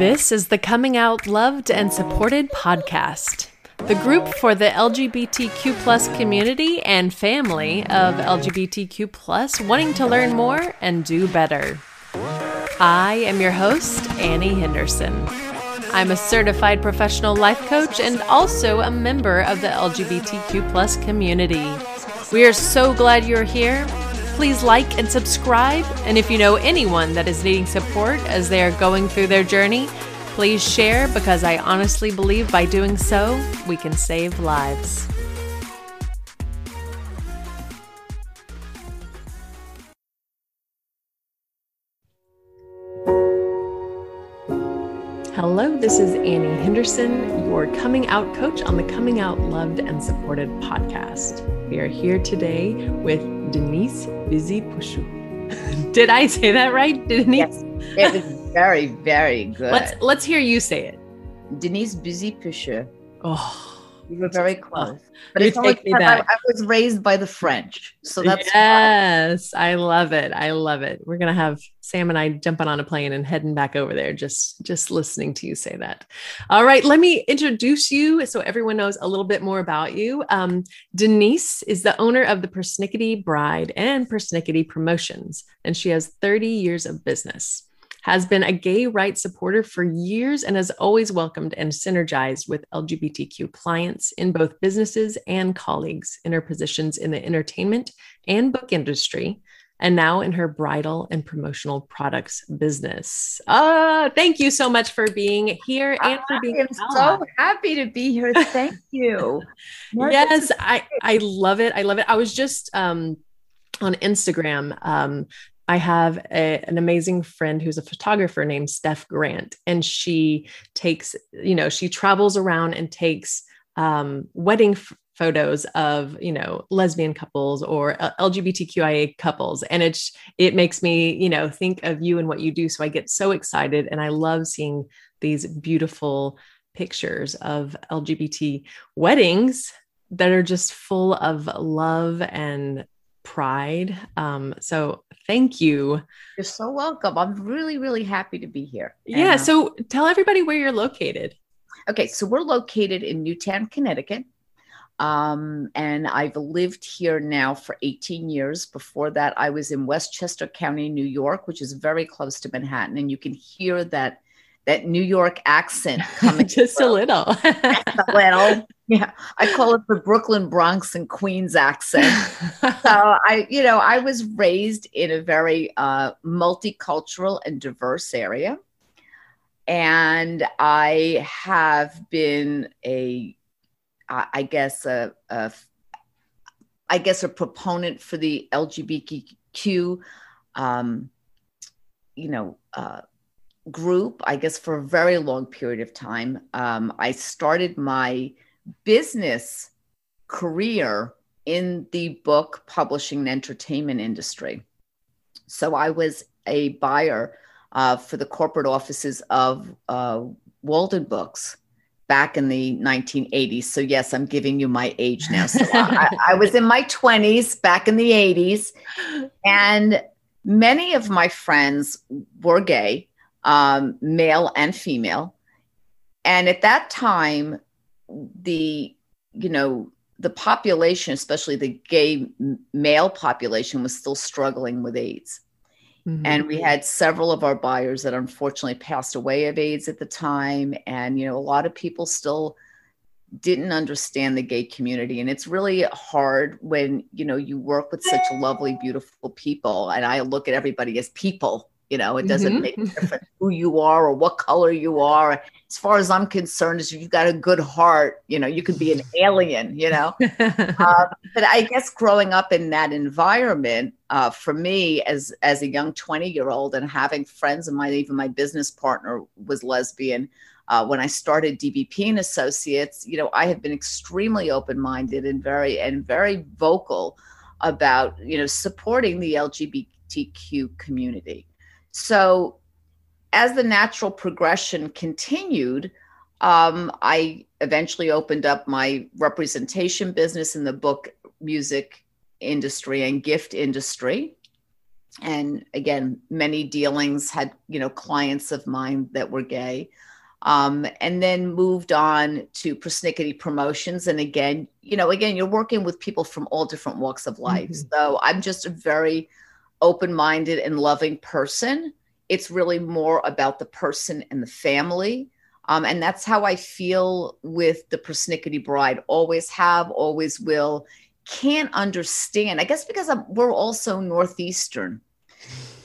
This is the Coming Out Loved and Supported podcast, the group for the LGBTQ plus community and family of LGBTQ plus wanting to learn more and do better. I am your host, Annie Henderson. I'm a certified professional life coach and also a member of the LGBTQ plus community. We are so glad you're here please like and subscribe. And if you know anyone that is needing support as they are going through their journey, please share because I honestly believe by doing so, we can save lives. Hello, this is Annie Henderson, your coming out coach on the Coming Out Loved and Supported podcast. We are here today with Denise Buzy-Pucheu. Did I say that right, Denise? Yes, it was very, very good. Let's let's hear you say it. Denise Buzy-Pucheu. Oh, you were very close. But you take me back. I, I, was raised by the French. So that's Yes, fun. I love it. I love it. We're gonna have Sam and I jumping on a plane and heading back over there, just just listening to you say that. All right, let me introduce you so everyone knows a little bit more about you. Um, Denise is the owner of the Persnickety Bride and Persnickety Promotions, and she has 30 years of business has been a gay rights supporter for years and has always welcomed and synergized with LGBTQ clients in both businesses and colleagues in her positions in the entertainment and book industry and now in her bridal and promotional products business. Uh, thank you so much for being here and for being I am so happy to be here. Thank you. yes, I, I love it. I love it. I was just um, on Instagram um, I have a, an amazing friend who's a photographer named Steph Grant, and she takes, you know, she travels around and takes um, wedding f- photos of, you know, lesbian couples or LGBTQIA couples, and it's it makes me, you know, think of you and what you do. So I get so excited, and I love seeing these beautiful pictures of LGBT weddings that are just full of love and pride. Um, so thank you. You're so welcome. I'm really, really happy to be here. Yeah. And, uh, so tell everybody where you're located. Okay. So we're located in Newtown, Connecticut. Um, and I've lived here now for 18 years. Before that, I was in Westchester County, New York, which is very close to Manhattan. And you can hear that that New York accent coming just a little. a little. Yeah. I call it the Brooklyn, Bronx, and Queens accent. so I, you know, I was raised in a very uh, multicultural and diverse area. And I have been a, I guess, a, a I guess, a proponent for the LGBTQ, um, you know, uh, group, I guess, for a very long period of time. Um, I started my business career in the book publishing and entertainment industry. So I was a buyer uh, for the corporate offices of uh, Waldenbooks back in the 1980s. So, yes, I'm giving you my age now. So, I, I was in my 20s back in the 80s. And many of my friends were gay um, male and female. And at that time, the, you know, the population, especially the gay male population, was still struggling with AIDS. Mm-hmm. And we had several of our buyers that unfortunately passed away of AIDS at the time. And, you know, a lot of people still didn't understand the gay community. And it's really hard when, you know, you work with such lovely, beautiful people. And I look at everybody as people you know, it doesn't mm-hmm. make a difference who you are or what color you are. As far as I'm concerned, if you've got a good heart, you know, you could be an alien, you know. uh, but I guess growing up in that environment, uh, for me as as a young 20 year old and having friends and my even my business partner was lesbian. Uh, when I started DBP and Associates, you know, I have been extremely open minded and very and very vocal about you know supporting the LGBTQ community. So, as the natural progression continued, um, I eventually opened up my representation business in the book music industry and gift industry. and again, many dealings had, you know, clients of mine that were gay. Um, and then moved on to Persnickety Promotions. And again, you know, again, you're working with people from all different walks of life. Mm-hmm. So I'm just a very open minded and loving person. It's really more about the person and the family. Um, and that's how I feel with the Persnickety Bride. Always have, always will can't understand. I guess because I'm, we're also Northeastern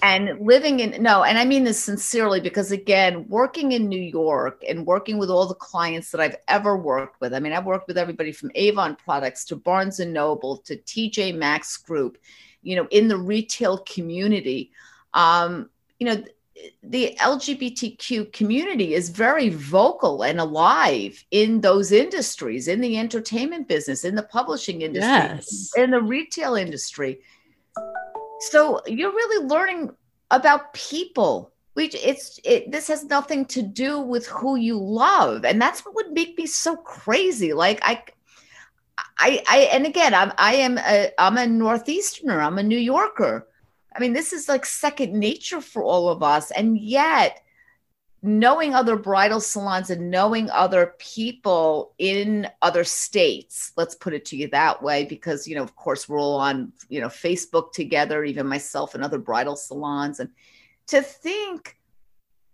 and living in, no, and I mean this sincerely because again, working in New York and working with all the clients that I've ever worked with. I mean, I've worked with everybody from Avon products to Barnes and Noble to TJ Maxx Group, you know, in the retail community. Um, you know, the LGBTQ community is very vocal and alive in those industries, in the entertainment business, in the publishing industry, yes. in the retail industry. So you're really learning about people. Which it's it, this has nothing to do with who you love, and that's what would make me so crazy. Like I, I, I, and again, I'm I am a I'm a northeasterner. I'm a New Yorker I mean, this is like second nature for all of us. And yet, knowing other bridal salons and knowing other people in other states, let's put it to you that way, because, you know, of course, we're all on, you know, Facebook together, even myself and other bridal salons. And to think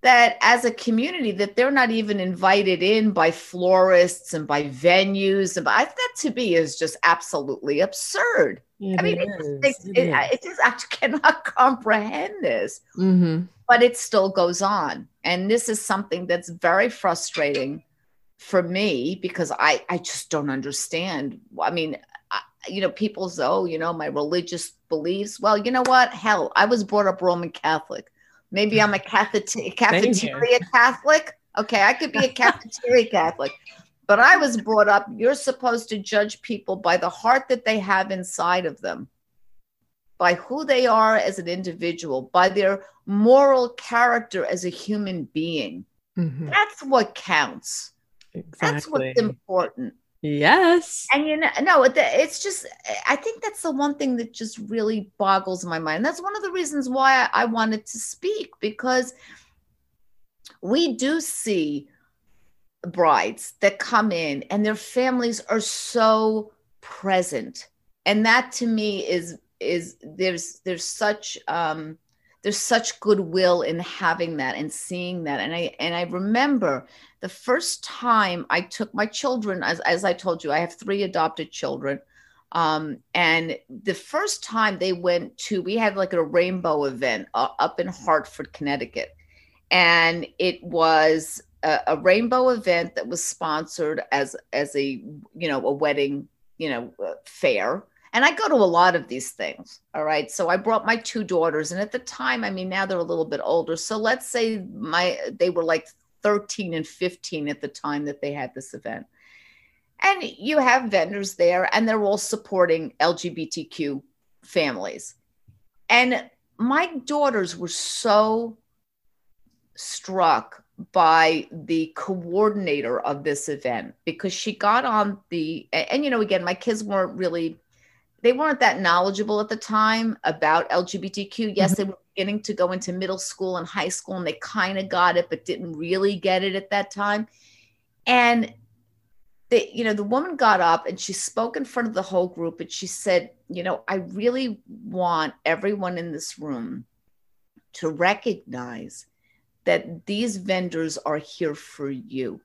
that as a community that they're not even invited in by florists and by venues. And by that to me is just absolutely absurd. It i mean it, just, it, it, just i cannot comprehend this. Mm-hmm. but it still goes on. And this is something that's very frustrating for me because i i just don't understand. I mean I, you know people say oh you know my religious beliefs. Well you know what? Hell i was brought up roman catholic Maybe I'm a cafeteria, cafeteria Catholic. Okay, I could be a cafeteria Catholic. But I was brought up, you're supposed to judge people by the heart that they have inside of them, by who they are as an individual, by their moral character as a human being. Mm-hmm. That's what counts. Exactly. That's what's important. Yes. And you know, no, it's just, I think that's the one thing that just really boggles my mind. That's one of the reasons why I wanted to speak because we do see brides that come in and their families are so present. And that to me is, is there's, there's such, um, there's such goodwill in having that and seeing that. And I, and I remember the first time I took my children, as, as I told you, I have three adopted children. Um, and the first time they went to, we had like a rainbow event uh, up in Hartford, Connecticut. And it was a, a, rainbow event that was sponsored as, as a, you know, a wedding, you know, uh, fair. And I go to a lot of these things. All right. So I brought my two daughters. And at the time, I mean, now they're a little bit older. So let's say my, they were like 13 and 15 at the time that they had this event. And you have vendors there, and they're all supporting LGBTQ families. And my daughters were so struck by the coordinator of this event because she got on the and you know again my kids weren't really they weren't that knowledgeable at the time about lgbtq yes mm-hmm. they were beginning to go into middle school and high school and they kind of got it but didn't really get it at that time and the you know the woman got up and she spoke in front of the whole group and she said you know i really want everyone in this room to recognize that these vendors are here for you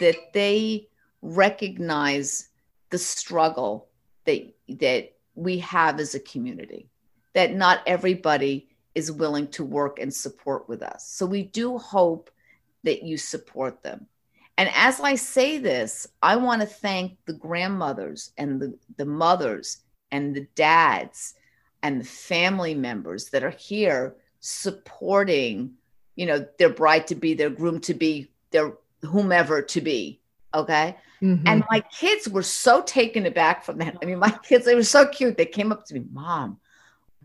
that they recognize the struggle that that we have as a community that not everybody is willing to work and support with us. So we do hope that you support them. And as I say this, I want to thank the grandmothers and the, the mothers and the dads and the family members that are here supporting, you know, their bride to be, their groom to be, their whomever to be. Okay. Mm-hmm. And my kids were so taken aback from that. I mean, my kids, they were so cute. They came up to me, Mom,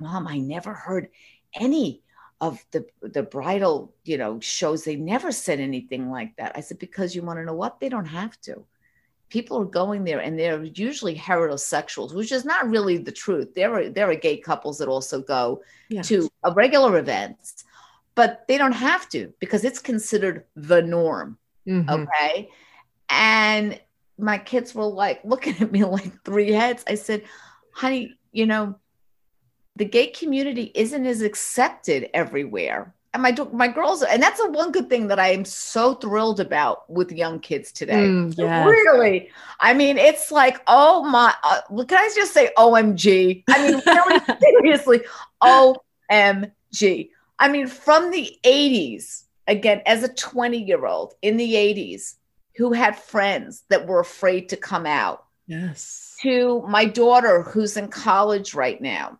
mom i never heard any of the the bridal you know shows they never said anything like that i said because you want to know what they don't have to people are going there and they're usually heterosexuals, which is not really the truth. There are there are gay couples that also go yeah. to a regular events, but they don't have to because it's considered the norm. Mm-hmm. Okay. And my kids were like looking at me like three heads. I said, honey, you know, the gay community isn't as accepted everywhere. And my my girls and that's a one good thing that i am so thrilled about with young kids today. Mm, yes. really? I mean it's like oh my uh, can i just say omg i mean really? Seriously omg i mean from the 80s again as a 20 year old in the 80s who had friends that were afraid to come out yes to my daughter who's in college right now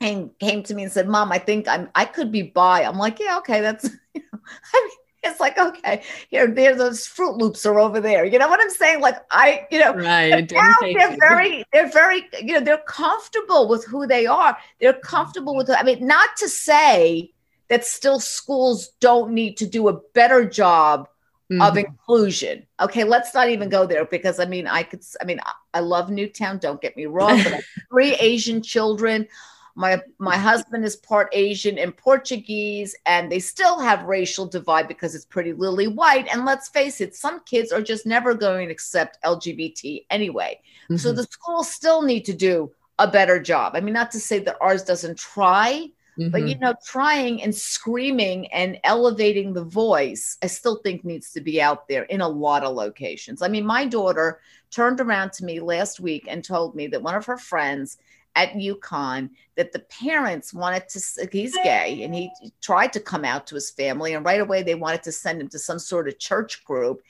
came came to me and said, "Mom, I think I'm I could be bi." I'm like, "Yeah, okay, that's." You know, I mean, it's like okay, here, there, those Fruit Loops are over there. You know what I'm saying? Like I, you know, right? Now they're very, they're very, you know, they're comfortable with who they are. They're comfortable with. I mean, not to say that still schools don't need to do a better job Mm-hmm. of inclusion. Okay, let's not even go there because I mean, I could, I mean, I love Newtown, don't get me wrong, but three Asian children. My my husband is part Asian and Portuguese, and they still have racial divide because it's pretty lily white. And let's face it, some kids are just never going to accept LGBT anyway. Mm-hmm. So the schools still need to do a better job. I mean, not to say that ours doesn't try, Mm-hmm. but you mm-hmm. know trying and screaming and elevating the voice i still think needs to be out there in a lot of locations i mean my daughter turned around to me last week and told me that one of her friends at UConn that the parents wanted to, he's gay and he tried to come out to his family. And right away, they wanted to send him to some sort of church group.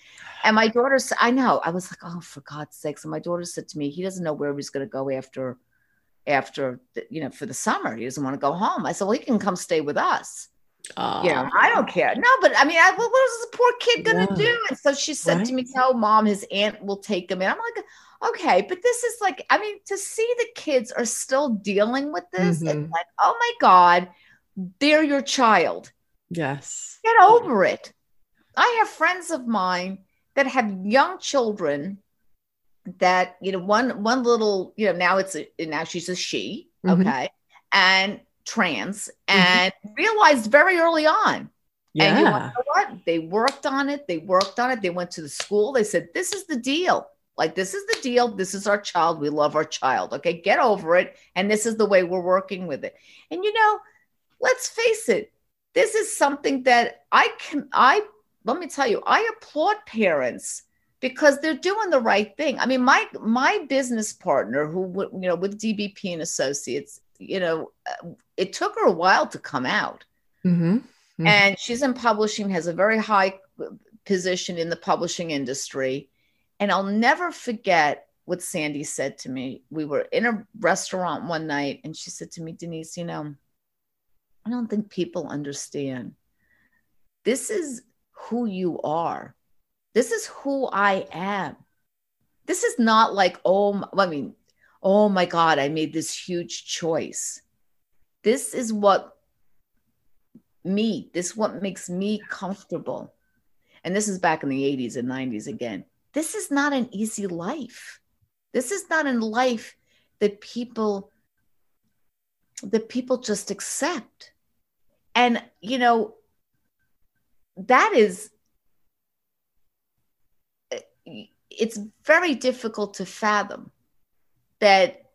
And my daughter said, I know, I was like, oh, for God's sakes. And my daughter said to me, he doesn't know where he's going to go after, after, the, you know, for the summer. He doesn't want to go home. I said, well, he can come stay with us. Oh. Yeah, I don't care. No, but I mean, I, what is this poor kid gonna yeah. do? And so she said right. to me, "No, mom, his aunt will take him." And I'm like, okay, but this is like, I mean, to see the kids are still dealing with this, mm-hmm. it's like, oh my God, they're your child. Yes. Get over it. I have friends of mine that have young children that, you know, one one little, you know, now it's a now she's a she, mm-hmm. okay, and trans, mm-hmm. and mm-hmm. realized very early on. Yeah. And you know what? They worked on it. They worked on it. They went to the school. They said, This is the deal like, this is the deal. This is our child. We love our child. Okay, get over it. And this is the way we're working with it. And you know, let's face it, this is something that I can, I, let me tell you, I applaud parents because they're doing the right thing. I mean, my my business partner, who you know, with DBP and Associates, you know, uh, it took her a while to come out, mm-hmm. Mm-hmm. and she's in publishing, has a very high position in the publishing industry, and I'll never forget what Sandy said to me. We were in a restaurant one night and she said to me, Denise, you know, I don't think people understand. This is who you are. This is who I am. This is not like, oh, I mean, oh my God, I made this huge choice. This is what me, this is what makes me comfortable. And this is back in the 80s and 90s again this is not an easy life. This is not a life that people that people just accept. And you know, that is it's very difficult to fathom that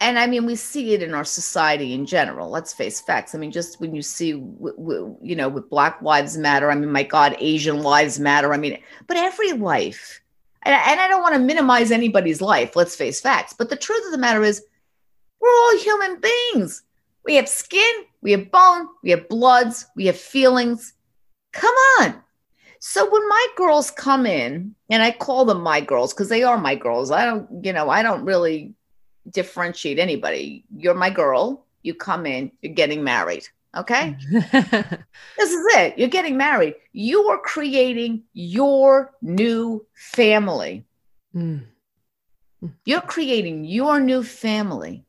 and I mean, we see it in our society in general. Let's face facts. I mean, just when you see, you know, with Black Lives Matter, I mean, my God, Asian lives matter. I mean, but every life, and, and I don't want to minimize anybody's life. Let's face facts. But the truth of the matter is, we're all human beings. We have skin, we have bone, we have bloods, we have feelings. Come on. So when my girls come in, and I call them my girls because they are my girls. I don't, you know, I don't really differentiate anybody. You're my girl. You come in, you're getting married. Okay. this is it. You're getting married. You are creating your new family. Mm. You're creating your new family.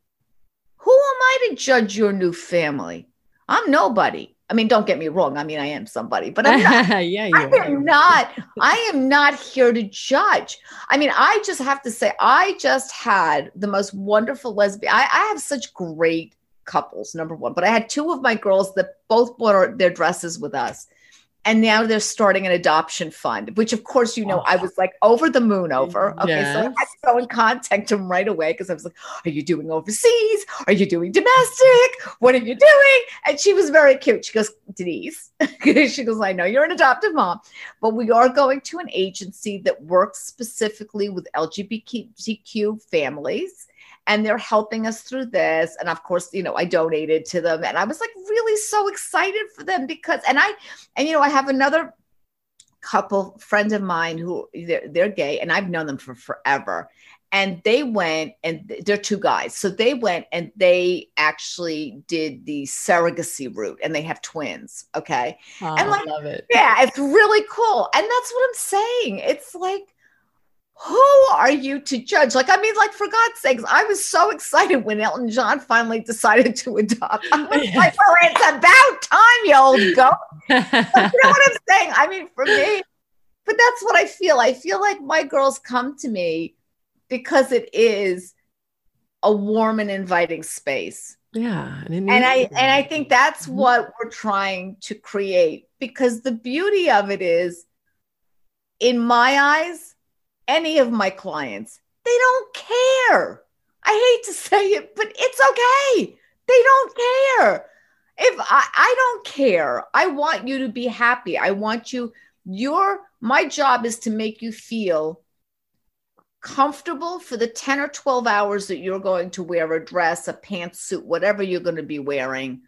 Who am I to judge your new family? I'm nobody. I mean, don't get me wrong. I mean, I am somebody, but I'm not, yeah, I you are. am not. I am not here to judge. I mean, I just have to say, I just had the most wonderful lesbian. I, I have such great couples. Number one, but I had two of my girls that both bought their dresses with us, and now they're starting an adoption fund, which of course you know I was like over the moon over. Okay, so I had to go and contact him right away because I was like, "Are you doing overseas? Are you doing domestic? What are you doing?" And she was very cute. She goes, "Denise," she goes, "I know you're an adoptive mom, but we are going to an agency that works specifically with LGBTQ families." And they're helping us through this. And of course, you know, I donated to them. And I was like really so excited for them because, and I, and you know, I have another couple friend of mine who they're, they're gay and I've known them for forever. And they went and they're two guys. So they went and they actually did the surrogacy route and they have twins. Okay. Oh, and like- love it. Yeah, it's really cool. And that's what I'm saying. It's like, who are you to judge? Like, I mean, like, for God's sakes, I was so excited when Elton John finally decided to adopt. I was like, well, it's about time, you old goat. Like, you know what I'm saying? I mean, for me, but that's what I feel. I feel like my girls come to me because it is a warm and inviting space yeah, and, and I and I think that's Mhm. what we're trying to create because the beauty of it is, in my eyes, any of my clients, they don't care. I hate to say it, but it's okay. They don't care. If I, I don't care, I want you to be happy. I want you, your my job is to make you feel comfortable for the 10 or 12 hours that you're going to wear a dress, a pantsuit, whatever you're going to be wearing,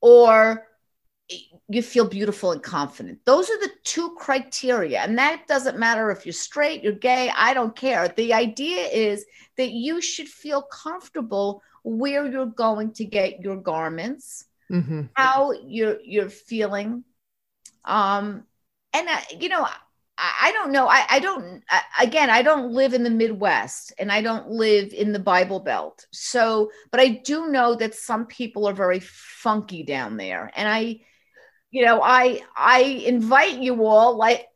or you feel beautiful and confident. Those are the two criteria. And that doesn't matter if you're straight, you're gay, I don't care. The idea is that you should feel comfortable where you're going to get your garments, Mhm. how you're you're feeling. Um and I, you know, I, I don't know. I, I don't, I, again, I don't live in the Midwest and I don't live in the Bible Belt. So, but I do know that some people are very funky down there. And I, you know, I, I invite you all, like,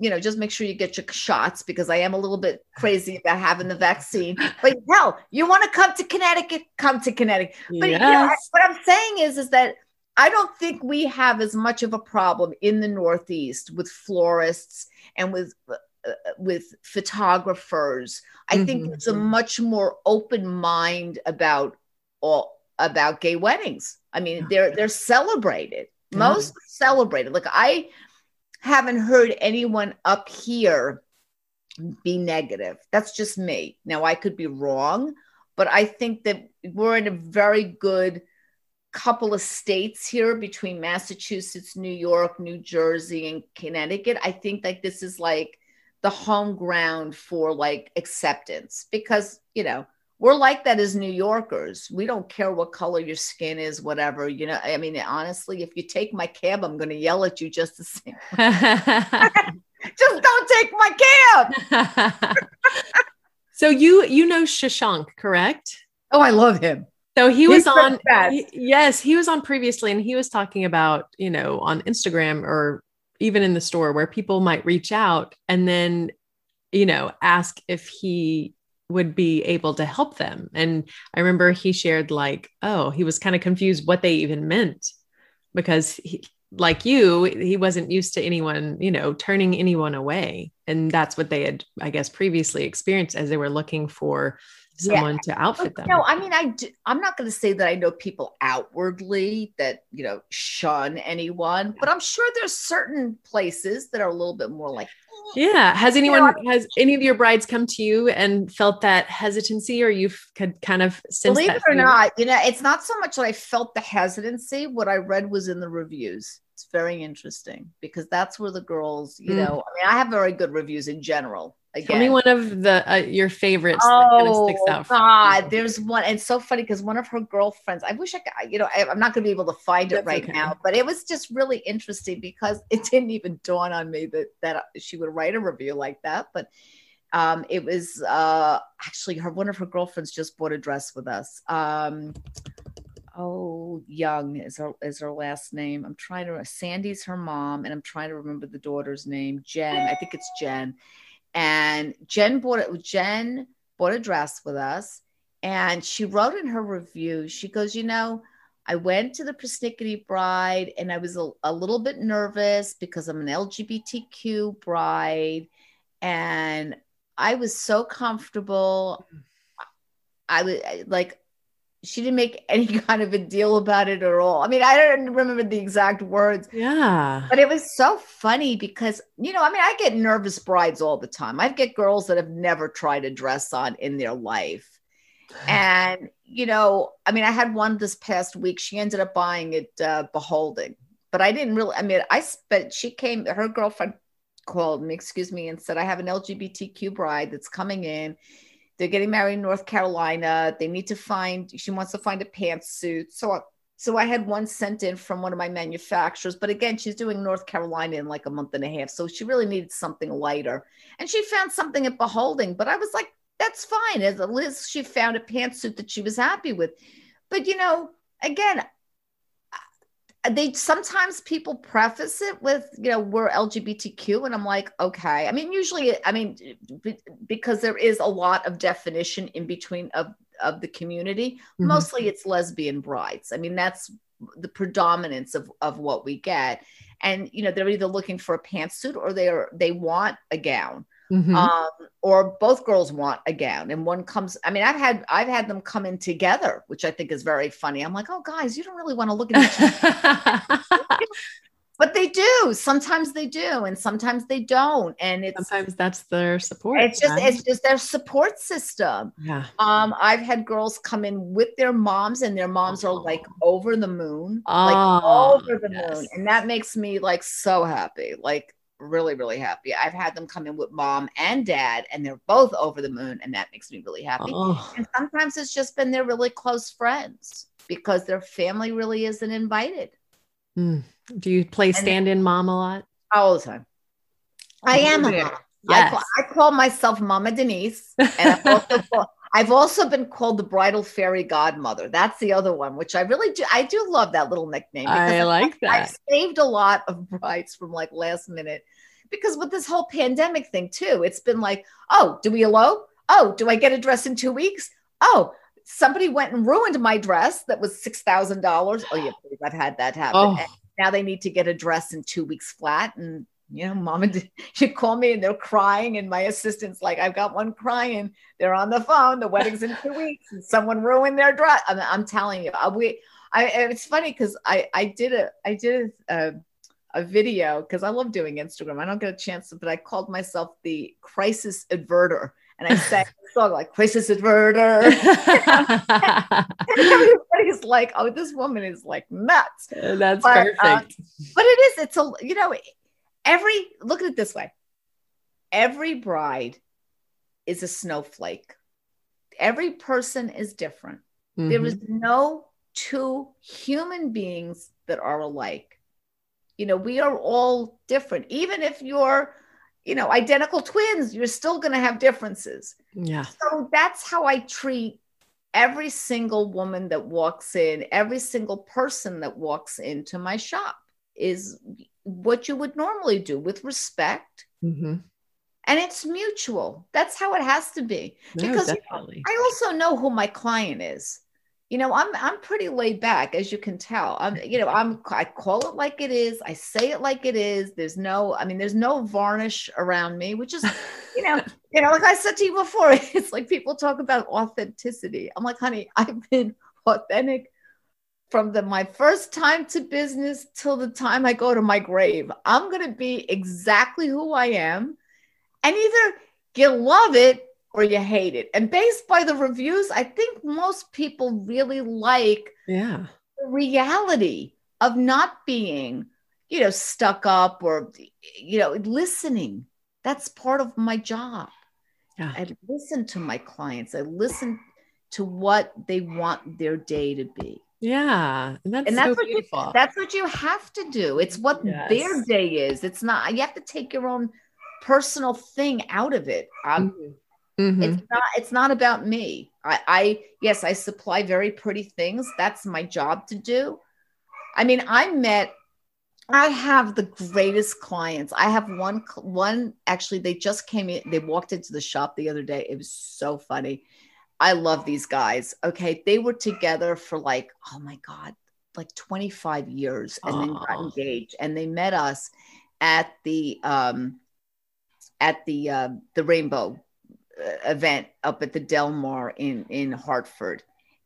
you know, just make sure you get your shots because I am a little bit crazy about having the vaccine. But hell, you want to come to Connecticut, come to Connecticut. But you know, what I'm saying is, is that I don't think we have as much of a problem in the Northeast with florists and with uh, with photographers. I think Mhm. it's a much more open mind about all about gay weddings. I mean, they're they're celebrated. Most celebrated. Like I haven't heard anyone up here be negative. That's just me. Now I could be wrong, but I think that we're in a very good couple of states here between Massachusetts, New York, New Jersey, and Connecticut. I think like this is like the home ground for like acceptance because, you know, we're like that as New Yorkers. We don't care what color your skin is, whatever. You know, I mean, honestly, if you take my cab, I'm going to yell at you just the same. Just don't take my cab. so you you know Shashank, correct? Oh, I love him. So he He's was on he- yes, he was on previously and he was talking about, you know, on Instagram or even in the store where people might reach out and then, you know, ask if he would be able to help them. And I remember he shared like, oh, he was kind of confused what they even meant because he, like you, he wasn't used to anyone, you know, turning anyone away. And that's what they had, I guess, previously experienced as they were looking for Yeah. someone to outfit them. No, I mean, I do, I'm not going to say that I know people outwardly that you know shun anyone, but I'm sure there's certain places that are a little bit more like. Yeah. Has know, anyone, has any of your brides come to you and felt that hesitancy or you've could kind of sense Believe it or fear? not, you know, it's not so much that I felt the hesitancy. What I read was in the reviews. It's very interesting because that's where the girls, you Mm. know, I mean, I have very good reviews in general. Again, Tell me one of the, uh, your favorites that kind of Oh sticks out. for God, you. there's one. It's so funny because one of her girlfriends. I wish I could. You know, I, I'm not going to be able to find it That's right okay. now, but it was just really interesting because it didn't even dawn on me that that she would write a review like that. But um, it was uh, actually her. One of her girlfriends just bought a dress with us. Um, oh Young is her is her last name. I'm trying to Sandy's her mom, and I'm trying to remember the daughter's name. Jen, I think it's Jen. And Jen bought it. Jen bought a dress with us, and she wrote in her review. She goes, you know. I went to the Persnickety bride and I was a, a little bit nervous because I'm an LGBTQ bride and I was so comfortable. I was like, she didn't make any kind of a deal about it at all. I mean, I don't remember the exact words. Yeah. But it was so funny because, you know, I mean, I get nervous brides all the time. I get girls that have never tried a dress on in their life. And, you know, I mean, I had one this past week. She ended up buying it uh, BHLDN, but I didn't really, I mean, I spent, she came, her girlfriend called me, excuse me, and said, I have an LGBTQ bride that's coming in they're getting married in North Carolina. They need to find, she wants to find a pantsuit. So, so I had one sent in from one of my manufacturers, but again, she's doing North Carolina in like a month and a half. So she really needed something lighter. And she found something at BHLDN, but I was like, that's fine. As Liz, she found a pantsuit that she was happy with. But you know, again, they sometimes people preface it with you know we're lgbtq and i'm like okay. I mean usually i mean because there is a lot of definition in between of of the community mm-hmm. mostly it's lesbian brides. I mean that's the predominance of of what we get. And you know they're either looking for a pantsuit or they are they want a gown Mm-hmm. Um, or both girls want a gown and one comes i mean i've had i've had them come in together which i think is very funny. I'm like oh guys you don't really want to look at each other. But they do. Sometimes they do and sometimes they don't. And it's sometimes that's their support it's just right? it's just their support system. Yeah. Um i've had girls come in with their moms and their moms oh. are like over the moon oh, like over the yes. moon and that makes me like so happy. Like really, really happy. I've had them come in with mom and dad, and they're both over the moon, and that makes me really happy. Oh. And sometimes it's just been their really close friends because their family really isn't invited. Mm. Do you play stand in mom a lot? All the time. I am a mom. Yes. I, call, I call myself Mama Denise, and I've also, call, I've also been called the bridal fairy godmother. That's the other one, which I really do. I do love that little nickname. I like that. I've saved a lot of brides from like last minute because with this whole pandemic thing too, it's been like, oh, do we elope? Oh, do I get a dress in two weeks? Oh, somebody went and ruined my dress that was six thousand dollars. Oh yeah, please, I've had that happen. Oh. now they need to get a dress in two weeks flat, and you know, mom and you call me and they're crying, and my assistant's like, I've got one crying. They're on the phone. The wedding's in two weeks, and someone ruined their dress. I'm, I'm telling you, uh, we. I, it's funny because I I did a I did a, a video because I love doing Instagram. I don't get a chance, to, but I called myself the crisis adverter. And I sang a song like crisis adverter. everybody's like, oh, this woman is like nuts. That's but, perfect. Uh, but it is, it's a, you know, every, look at it this way every bride is a snowflake. Every person is different. Mm-hmm. There is no two human beings that are alike you know we are all different even if you're you know identical twins you're still going to have differences yeah so that's how i treat every single woman that walks in every single person that walks into my shop is what you would normally do with respect. Mm-hmm. and it's mutual. That's how it has to be. No, because know, i also know who my client is. You know i'm i'm pretty laid back as you can tell. I'm you know i'm i call it like it is. I say it like it is. There's no i mean there's no varnish around me which is you know you know like i said to you before it's like people talk about authenticity. I'm like honey i've been authentic from the my first time to business till the time i go to my grave i'm going to be exactly who i am and either you love it or you hate it. And based by the reviews, I think most people really like yeah. the reality of not being, you know, stuck up or, you know, listening. That's part of my job. Yeah. I listen to my clients. I listen to what they want their day to be. Yeah, and that's, and that's so what beautiful. You, that's what you have to do. It's what yes. their day is. It's not. You have to take your own personal thing out of it. Um, mm-hmm. It's not it's not about me. I, I yes, I supply very pretty things. That's my job to do. I mean, I met I have the greatest clients. I have one one actually they just came in they walked into the shop the other day. It was so funny. I love these guys. Okay, they were together for like oh my god, like 25 years and Aww. then got engaged and they met us at the um at the uh the Rainbow uh, event up at the Delamar in in Hartford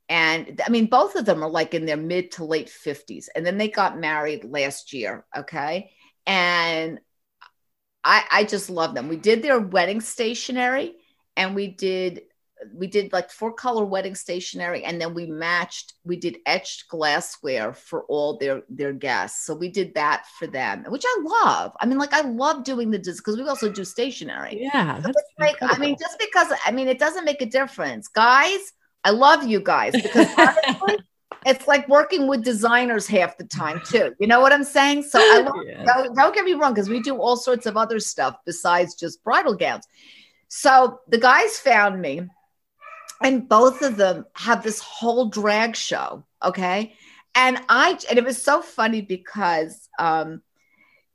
and I mean, both of them are like in their mid to late 50s. And then they got married last year. Okay. And I, I just love them. We did their wedding stationery and we did we did like four color wedding stationery and then we matched we did etched glassware for all their their guests so we did that for them which i love i mean like i love doing the because we also do stationery yeah so like i mean just because i mean it doesn't make a difference guys I love you guys because honestly, it's like working with designers half the time too. You know what I'm saying? So I love, yeah. don't, don't get me wrong because we do all sorts of other stuff besides just bridal gowns. So the guys found me, and both of them have this whole drag show. Okay, and I and it was so funny because um,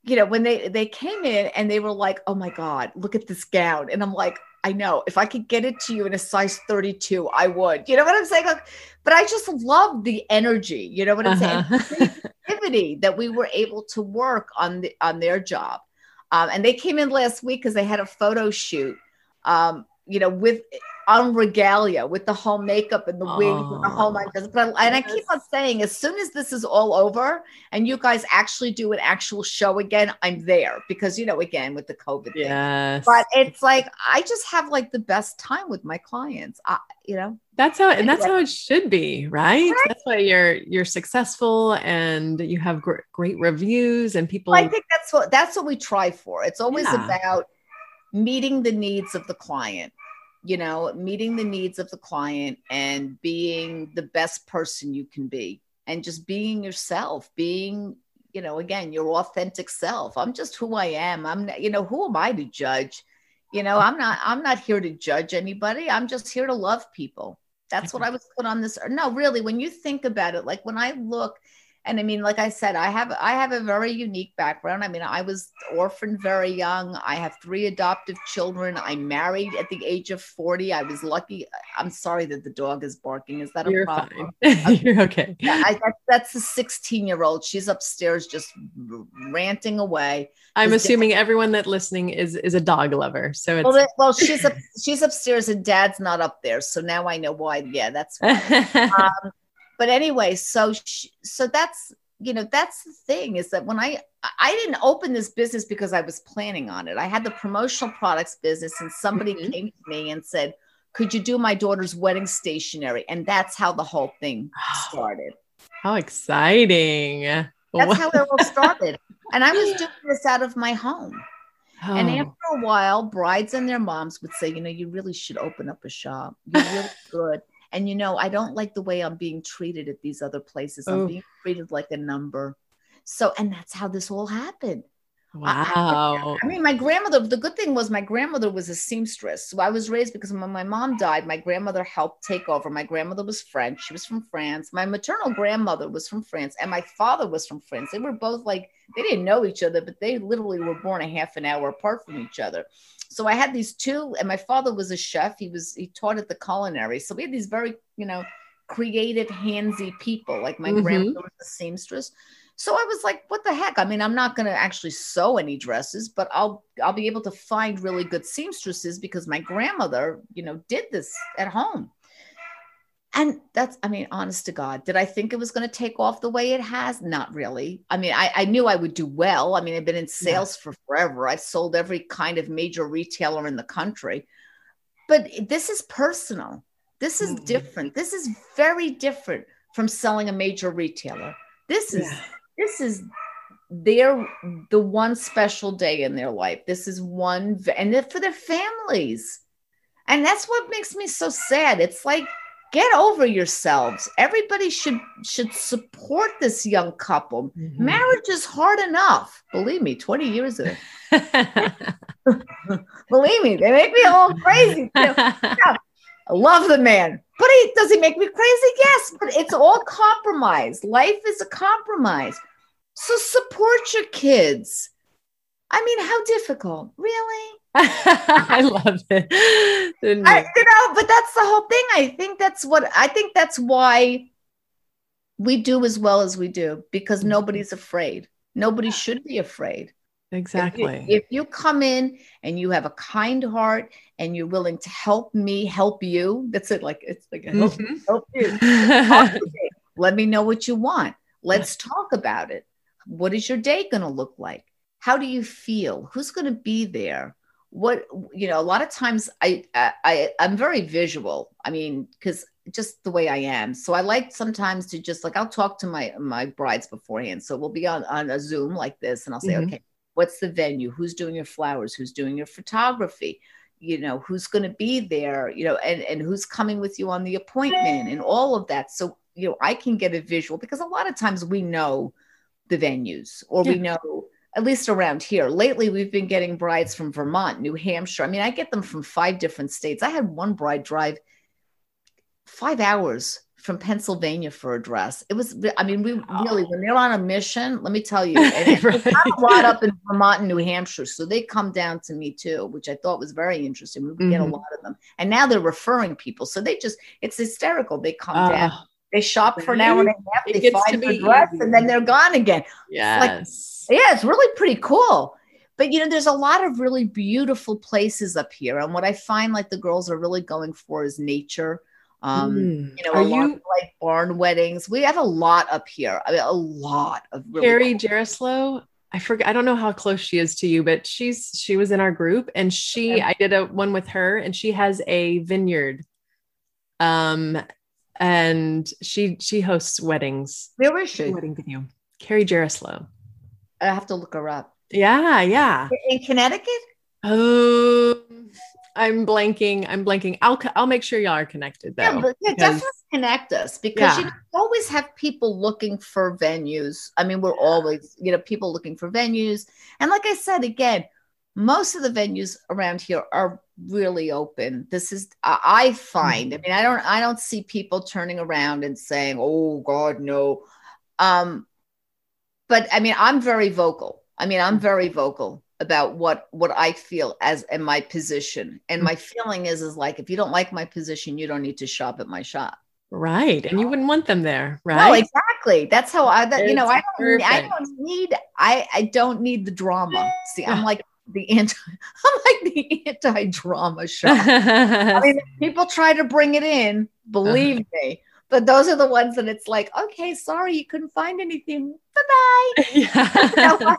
you know when they they came in and they were like, "Oh my god, look at this gown," and I'm like, I know if I could get it to you in a size 32, I would. You know what I'm saying? Like, but I just love the energy. You know what I'm uh-huh. saying? creativity that we were able to work on the on their job. Um, and they came in last week because they had a photo shoot. Um, you know, with on regalia with the whole makeup and the wig oh, and the whole oh. nine But and I keep on saying, as soon as this is all over and you guys actually do an actual show again, I'm there because you know, again with the COVID yes. thing. But it's like I just have like the best time with my clients. I, you know, that's how and that's how it should be, right? right? That's why you're you're successful and you have gr- great reviews and people. I think that's what that's what we try for. It's always yeah. about meeting the needs of the client you know, meeting the needs of the client and being the best person you can be and just being yourself, being, you know, again, your authentic self. I'm just who I am. I'm, you know, who am I to judge? You know, I'm not, I'm not here to judge anybody. I'm just here to love people. That's what I was put on this. No, really, when you think about it, like when I look, and I mean, like I said, I have I have a very unique background. I mean, I was orphaned very young. I have three adoptive children. I married at the age of 40. I was lucky. I'm sorry that the dog is barking. Is that a You're problem? Fine. You're okay. Yeah, I, that, that's a 16 year old. She's upstairs just ranting away. I'm assuming everyone that listening is is a dog lover. So it's well, well she's up, she's upstairs and dad's not up there. So now I know why. Yeah, that's um, but anyway, so so that's you know that's the thing is that when I I didn't open this business because I was planning on it. I had the promotional products business, and somebody mm-hmm. came to me and said, "Could you do my daughter's wedding stationery?" And that's how the whole thing started. How exciting! That's how it all started. and I was doing this out of my home. Oh. And after a while, brides and their moms would say, you know, you really should open up a shop. You're really good. And you know, I don't like the way I'm being treated at these other places. I'm being treated like a number. So, and that's how this all happened. Wow. I, I, mean, my grandmother, the good thing was my grandmother was a seamstress. So I was raised because when my mom died, my grandmother helped take over. My grandmother was French. She was from France. My maternal grandmother was from France. And my father was from France. They were both like, they didn't know each other, but they literally were born a half an hour apart from each other. So I had these two, and my father was a chef. He was he taught at the culinary. So we had these very, you know, creative, handsy people. Like my mm-hmm. grandmother was a seamstress. So I was like, what the heck? I mean, I'm not going to actually sew any dresses, but I'll I'll be able to find really good seamstresses because my grandmother, you know, did this at home. And that's, I mean, honest to God, did I think it was going to take off the way it has? Not really. I mean, I, I knew I would do well. I mean, I've been in sales yeah. for forever. I've sold every kind of major retailer in the country. But this is personal. This is mm-hmm. different. This is very different from selling a major retailer. This is yeah. this is their the one special day in their life. This is one and for their families. And that's what makes me so sad. It's like get over yourselves everybody should should support this young couple mm-hmm. marriage is hard enough believe me 20 years ago believe me they make me all crazy I love the man, but he does he make me crazy? Yes, but it's all compromise. Life is a compromise. So support your kids. I mean, how difficult, really? I love it. I, you know, but that's the whole thing. I think that's what I think that's why we do as well as we do because mm-hmm. nobody's afraid. Nobody should be afraid. Exactly. If you, if you, come in and you have a kind heart and you're willing to help me help you, that's it. Like it's like help, mm-hmm. help you. Let me know what you want. Let's talk about it. What is your day going to look like? How do you feel? Who's going to be there? What you know? A lot of times, I I I'm very visual. I mean, because just the way I am. So I like sometimes to just like I'll talk to my my brides beforehand. So we'll be on on a Zoom like this, and I'll say, mm-hmm. okay, what's the venue? Who's doing your flowers? Who's doing your photography? You know, who's going to be there? You know, and and who's coming with you on the appointment and all of that. So you know, I can get a visual because a lot of times we know the venues or yeah. we know at least around here. Lately, we've been getting brides from Vermont, New Hampshire. I mean, I get them from five different states. I had one bride drive five hours from Pennsylvania for a dress. It was, I mean, we really, when they're on a mission, let me tell you, right. a lot up in Vermont and New Hampshire. So they come down to me too, which I thought was very interesting. We mm-hmm. get a mm-hmm. lot of them. And now they're referring people. So they just, it's hysterical. They come uh, down, they shop for an hour and a half, it they find the dress, easy. and then they're gone again. Yes. Like, yeah, it's really pretty cool. But you know, there's a lot of really beautiful places up here. And what I find like the girls are really going for is nature um mm. you know Are you, like barn weddings we have a lot up here I mean, a lot of really Carrie cool. I forget I don't know how close she is to you but she's she was in our group and she okay. I did a one with her and she has a vineyard um and she she hosts weddings where is she wedding venue Carrie Jaroslaw I have to look her up yeah yeah in Connecticut oh I'm blanking. I'm blanking. I'll I'll make sure y'all are connected though. Yeah, but yeah, definitely connect us because yeah. you always have people looking for venues. I mean, we're always you know people looking for venues, and like I said again, most of the venues around here are really open. This is I find. I mm-hmm. mean, I don't I don't see people turning around and saying, "Oh God, no." Um, but I mean, I'm very vocal. I mean, I'm mm-hmm. very vocal about what what I feel as in my position. And my feeling is is like if you don't like my position, you don't need to shop at my shop. Right. And you wouldn't want them there, right? No, exactly. That's how I that, you know, I don't I don't need I I don't need the drama. See, I'm like the anti I'm like the anti-drama show. I mean, people try to bring it in, believe uh-huh. me. But those are the ones that it's like, okay, sorry, you couldn't find anything. Bye-bye. Yeah.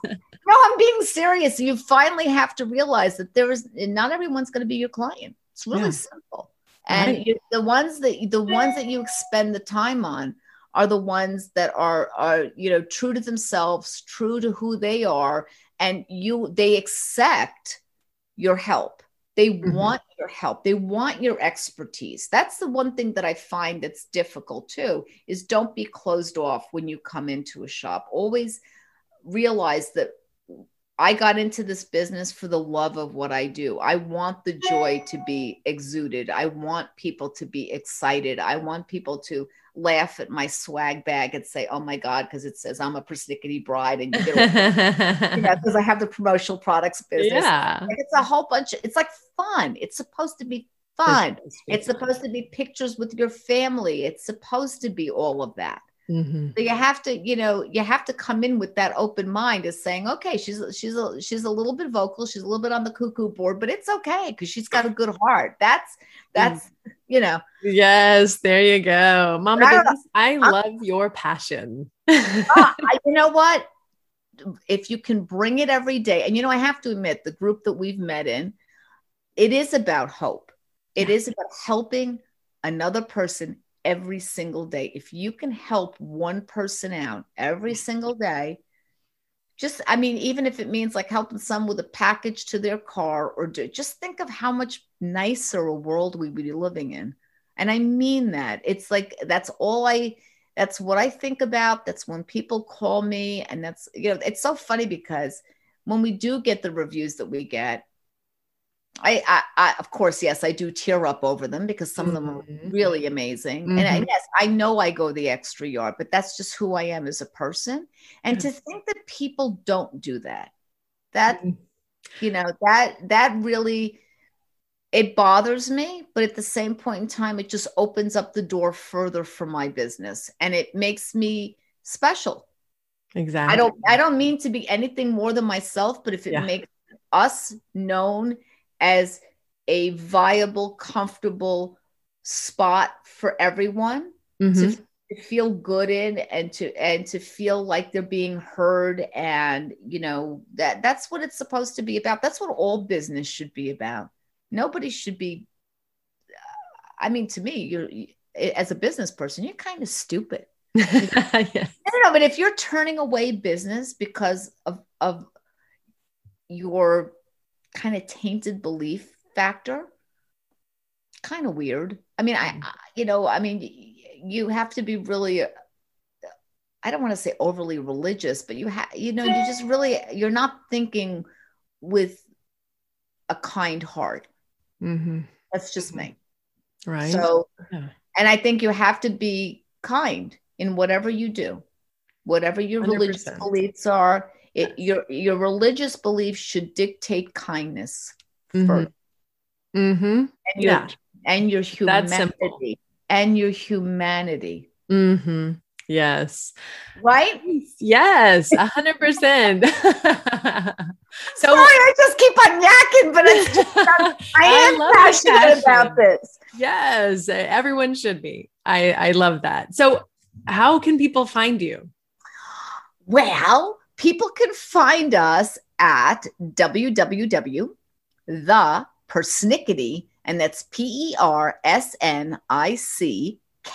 No, I'm being serious. You finally have to realize that there is not everyone's going to be your client. It's really yeah. simple. And right. you, the ones that the ones that you spend the time on are the ones that are are you know true to themselves, true to who they are, and you they accept your help. They mm-hmm. want your help. They want your expertise. That's the one thing that I find that's difficult too is don't be closed off when you come into a shop. Always realize that I got into this business for the love of what I do. I want the joy to be exuded. I want people to be excited. I want people to laugh at my swag bag and say, "Oh my god," because it says I'm a persnickety bride, and you know, because I have the promotional products business. Yeah, it's a whole bunch. Of, it's like fun. It's supposed to be fun. It's supposed to be pictures with your family. It's supposed to be all of that. Mm-hmm. So you have to, you know, you have to come in with that open mind as saying, okay, she's she's a she's a little bit vocal, she's a little bit on the cuckoo board, but it's okay because she's got a good heart. That's that's mm. you know. Yes, there you go, Mama. I, I love your passion. uh, you know what? If you can bring it every day, and you know, I have to admit, the group that we've met in, it is about hope. It yeah. is about helping another person every single day. If you can help one person out every mm-hmm. single day, just, I mean, even if it means like helping some with a package to their car or do, just think of how much nicer a world we'd be living in. And I mean that. It's like, that's all I, that's what I think about. That's when people call me. And that's, you know, it's so funny because when we do get the reviews that we get, I, I, I, of course, yes, I do tear up over them because some mm-hmm. of them are mm-hmm. really amazing. Mm-hmm. And I, yes, I know I go the extra yard, but that's just who I am as a person. And mm-hmm. to think that people don't do that, that, mm-hmm. you know, that, that really, it bothers me, but at the same point in time, it just opens up the door further for my business and it makes me special. Exactly. I don't, I don't mean to be anything more than myself, but if it yeah. makes us known as a viable, comfortable spot for everyone mm-hmm. to feel good in and to and to feel like they're being heard and you know that that's what it's supposed to be about that's what all business should be about nobody should be i mean to me you're as a business person you're kind of stupid yes. i don't know but if you're turning away business because of of your kind of tainted belief factor kind of weird i mean mm-hmm. i you know i mean you have to be really i don't want to say overly religious but you have you know you just really you're not thinking with a kind heart mm-hmm. that's just me right so yeah. and i think you have to be kind in whatever you do whatever your 100%. religious beliefs are it, your your religious beliefs should dictate kindness mm-hmm. first. Mm-hmm. And your, yeah. and your humanity. And your humanity. Mm-hmm. Yes. Right? Yes, a hundred percent. So Sorry, I just keep on yakking, but it's just, I am I passionate about this. Yes, everyone should be. I, I love that. So how can people find you? Well, people can find us at www.thepersnickety, and that's P E R S N I C K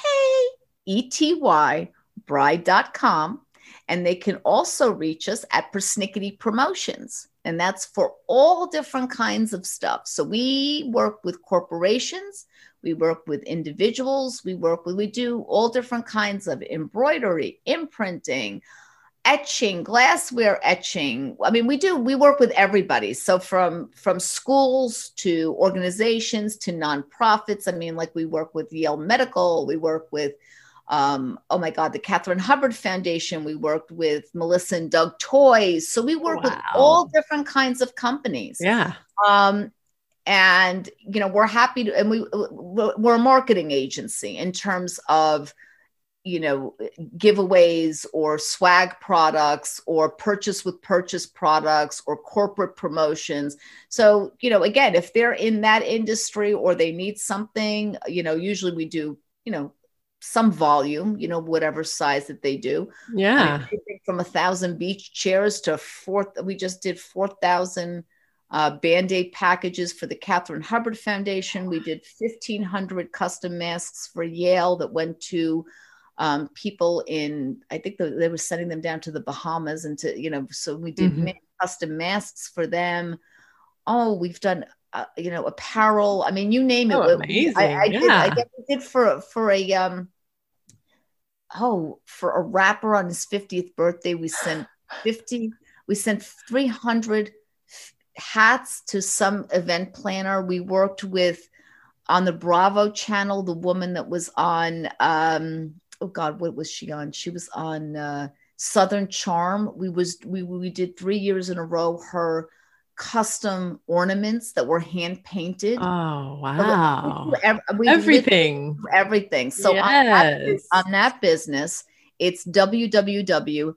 E T Y bride.com. And they can also reach us at Persnickety Promotions. And that's for all different kinds of stuff. So we work with corporations, we work with individuals, we work with, we do all different kinds of embroidery, imprinting, etching glassware etching. I mean we do we work with everybody. So from from schools to organizations to nonprofits i mean like we work with yale medical we work with um, oh my god the catherine hubbard foundation we worked with melissa and doug toys. So we work wow. with all different kinds of companies. Yeah. Um, and you know we're happy to and we we're a marketing agency in terms of you know giveaways or swag products or purchase with purchase products or corporate promotions. So you know again if they're in that industry or they need something you know usually we do you know some volume you know whatever size that they do. Yeah. I mean, from a thousand beach chairs to four we just did 4000 uh, band-aid packages for the catherine hubbard foundation. We did 1500 custom masks for yale that went to um, people in, I think the, they were sending them down to the Bahamas and to, you know, so we did mm-hmm. custom masks for them. Oh, we've done, uh, you know, apparel. I mean, you name it. Oh, amazing. I, I yeah. did, I did, for, for a, um, oh, for a rapper on his 50th birthday, we sent 50, we sent 300 hats to some event planner. We worked with on the Bravo channel, the woman that was on um, oh god what was she on? She was on uh, southern charm. We was we, we did three years in a row her custom ornaments that were hand painted. Oh wow. we, we everything. everything. So yes. on, that, on that business it's www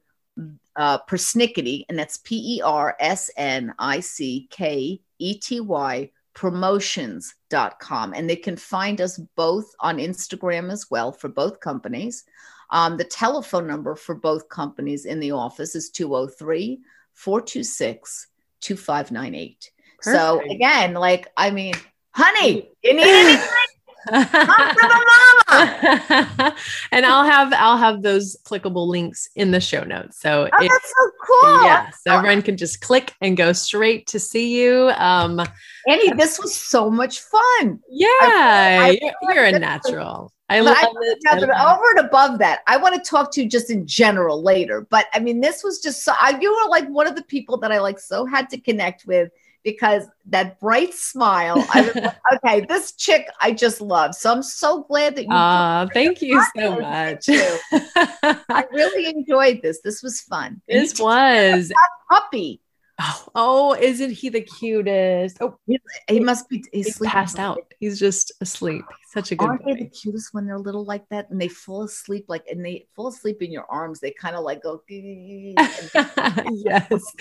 uh, persnickety and that's p-e-r-s-n-i-c-k-e-t-y promotions.com. And they can find us both on Instagram as well for both companies. Um, the telephone number for both companies in the office is 203 426 2598. So again, like, I mean, honey, you need anything? Come to the mama. and I'll have I'll have those clickable links in the show notes. So oh, it, that's so cool. Yeah, so everyone can just click and go straight to see you. Um, Annie, this was so much fun. Yeah, I, I, you're, you're a natural. I love I, it. Now, over and above that, I want to talk to you just in general later. But I mean, this was just so. I, you were like one of the people that I like so had to connect with because that bright smile. I was like, okay, this chick I just love. So I'm so glad that you. Uh, thank you so much. I really enjoyed this. This was fun. This was puppy. Oh, oh, isn't he the cutest? Oh, he must be. He's, he's passed out. He's just asleep. He's such a good. Aren't boy. they the cutest when they're little like that and they fall asleep like and they fall asleep in your arms? They kind of like go. yes,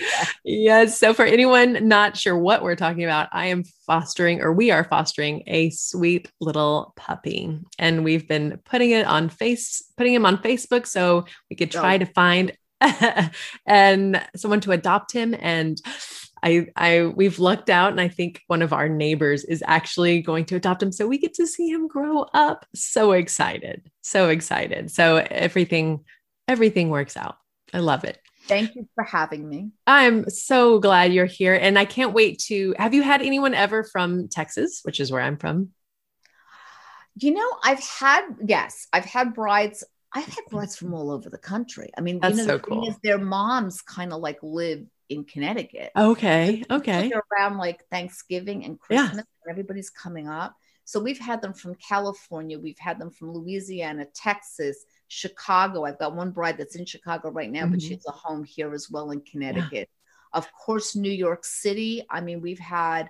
yes. So for anyone not sure what we're talking about, I am fostering, or we are fostering, a sweet little puppy, and we've been putting it on face, putting him on Facebook, so we could oh. try oh. to find and someone to adopt him and I I we've lucked out and I think one of our neighbors is actually going to adopt him so we get to see him grow up. So excited. So excited. So everything everything works out. I love it. Thank you for having me. I'm so glad you're here and I can't wait to Have you had anyone ever from Texas, which is where I'm from? You know, I've had yes, I've had brides I've had brides from all over the country. I mean, That's you know, so the cool. is their moms kind of like live in Connecticut. Okay. Okay. Around like Thanksgiving and Christmas, yeah. everybody's coming up. So we've had them from California, we've had them from Louisiana, Texas, Chicago. I've got one bride that's in Chicago right now, mm-hmm. but she has a home here as well in Connecticut. Yeah. Of course, New York City. I mean, we've had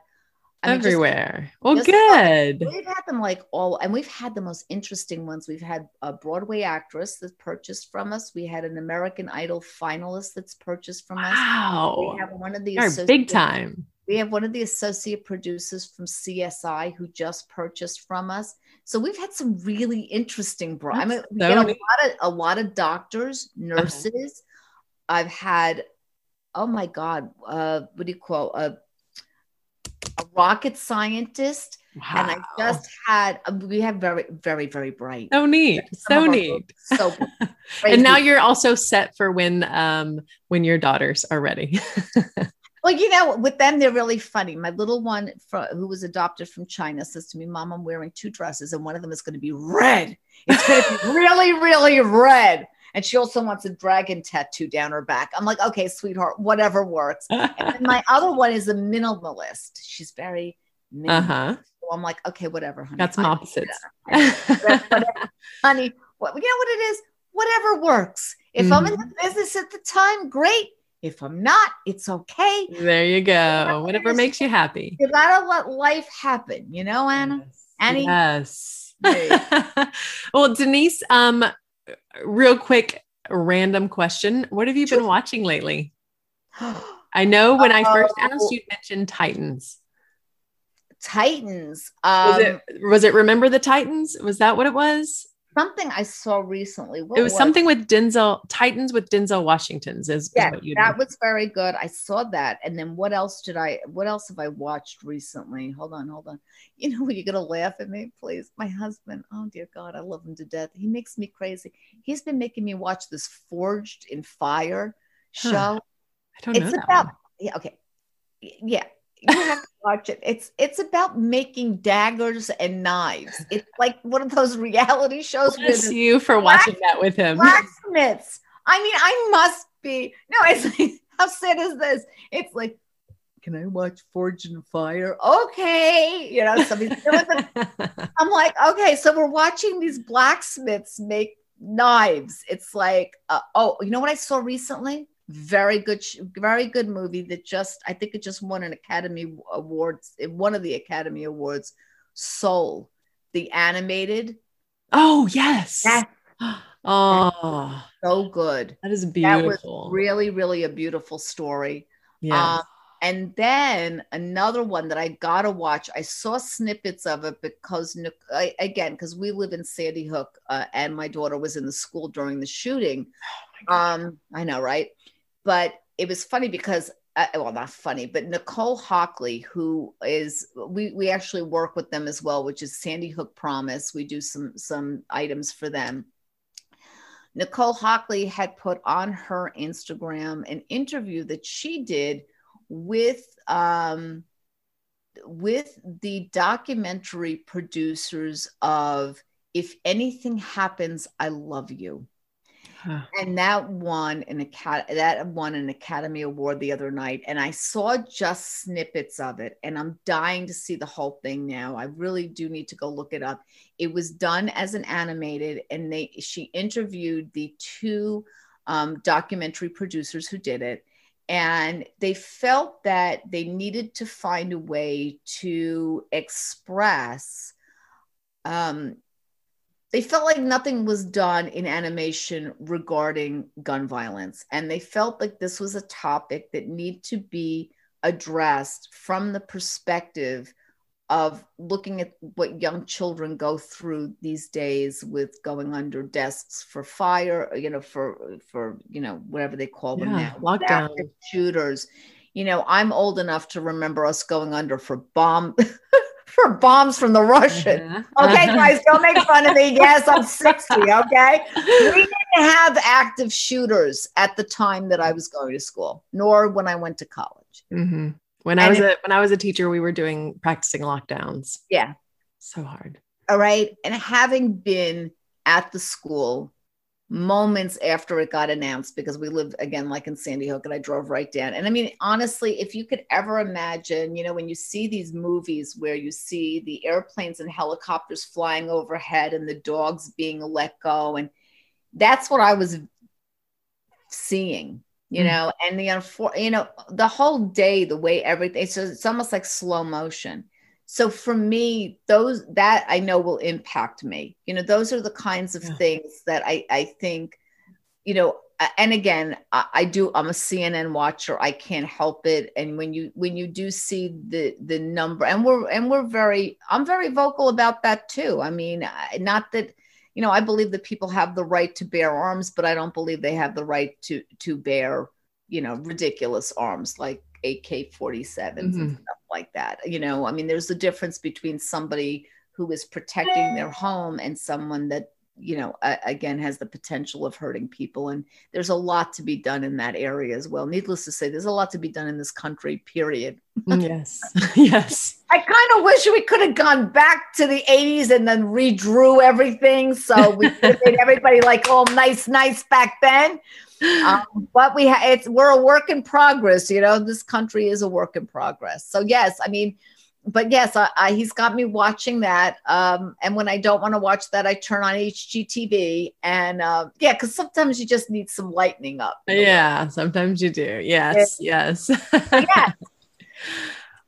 I mean, everywhere. Just, well, just good. we've had them like all, and we've had the most interesting ones. We've had a Broadway actress that purchased from us. We had an American Idol finalist that's purchased from us. Wow. We have one of the big time. We have one of the associate producers from CSI who just purchased from us. So we've had some really interesting. Bro- I mean, we so get a lot of a lot of doctors, uh-huh. nurses. Uh-huh. I've had, oh my god, uh, what do you call a uh, a rocket scientist. Wow. And I just had, uh, we have very, very, very bright. So neat. So neat. So and now you're also set for when, um, when your daughters are ready. well, you know, with them, they're really funny. My little one who was adopted from China says to me, Mom, I'm wearing two dresses and one of them is going to be red. It's going to be really, really red. And she also wants a dragon tattoo down her back. I'm like, okay, sweetheart, whatever works. and my other one is a minimalist. She's very minimalist. Uh-huh. So I'm like, okay, whatever, honey. That's opposites. honey, what, you know what it is? Whatever works. If mm-hmm. I'm in mm-hmm. the business at the time, great. If I'm not, it's okay. There you go. Whatever makes you happy. You gotta let life happen, you know, Anna? Yes. Annie? Yes. well, Denise, um, real quick, random question. What have you been watching lately? I know when I first asked, oh. you mentioned Titans. Titans. Um, was, it, was it Remember the Titans? Was that what it was? Something I saw recently. What it was, was something with Denzel Titans with Denzel Washington's is, yeah, is that was very good. I saw that. And then what else did I what else have I watched recently? Hold on, hold on. You know, you're gonna laugh at me, please. My husband, oh dear God, I love him to death. He makes me crazy. He's been making me watch this Forged in Fire show. Huh. I don't know. It's about one. yeah, okay. Yeah, you have to watch it. It's it's about making daggers and knives. It's like one of those reality shows. Bless you for watching that with him. Blacksmiths. I mean, I must be. No, it's like, how sad is this? It's like, can I watch Forged in Fire? Okay, you know, the, I'm like, okay, so we're watching these blacksmiths make knives. It's like, uh, oh, you know what I saw recently? Very good very good movie that just i think it just won an academy awards one of the academy awards soul the animated. Oh yes. Oh so good. That is beautiful that was really really a beautiful story. Yeah um, and then another one that I gotta watch. I saw snippets of it because, again, because we live in Sandy Hook, uh, and my daughter was in the school during the shooting. Oh um, I know, right? But it was funny because uh, well not funny but nicole hockley who is we we actually work with them as well which is sandy hook promise. We do some some items for them. Nicole hockley had put on her instagram an interview that she did with um with the documentary producers of if anything happens i love you Huh. And that won an academy that won an Academy Award the other night. And I saw just snippets of it, and I'm dying to see the whole thing now. I really do need to go look it up. It was done as an animated, and they she interviewed the two um, documentary producers who did it. And they felt that they needed to find a way to express um, they felt like nothing was done in animation regarding gun violence. And they felt like this was a topic that needed to be addressed from the perspective of looking at what young children go through these days with going under desks for fire you know for for you know whatever they call them yeah, now lockdown. shooters. You know i'm old enough to remember us going under for bomb for bombs from the Russian. Uh-huh. Okay, guys, don't make fun of me. Yes, I'm 60. Okay. We didn't have active shooters at the time that I was going to school, nor when I went to college. Mm-hmm. When and I was a when I was a teacher, we were doing practicing lockdowns. Yeah. So hard. All right. And having been at the school moments after it got announced because we live again like in Sandy Hook and I drove right down. And I mean, honestly, if you could ever imagine, you know, when you see these movies where you see the airplanes and helicopters flying overhead and the dogs being let go, and that's what I was seeing, you mm-hmm. know, and the you know, the whole day, the way everything, so it's almost like slow motion so for me those that i know will impact me. You know those are the kinds of yeah. things that i i think you know and again I, I, do i'm a cnn watcher. I can't help it. And when you when you do see the the number and we're and we're very i'm very vocal about that too. I mean not that you know i believe that people have the right to bear arms but i don't believe they have the right to to bear you know ridiculous arms. Like AK 47s mm-hmm. and stuff like that. You know, I mean, there's a difference between somebody who is protecting their home and someone that, you know, uh, again, has the potential of hurting people. And there's a lot to be done in that area as well. Needless to say, there's a lot to be done in this country, period. yes. yes. I kind of wish we could have gone back to the 80s and then redrew everything. So we made everybody like all nice, nice back then um, but we ha- it's we're a work in progress. You know, this country is a work in progress. So yes, I mean, but yes, I, I, he's got me watching that. Um, and when I don't want to watch that, I turn on HGTV. And uh, yeah, because sometimes you just need some lightening up. Yeah, sometimes you do. Yes, yes. yes.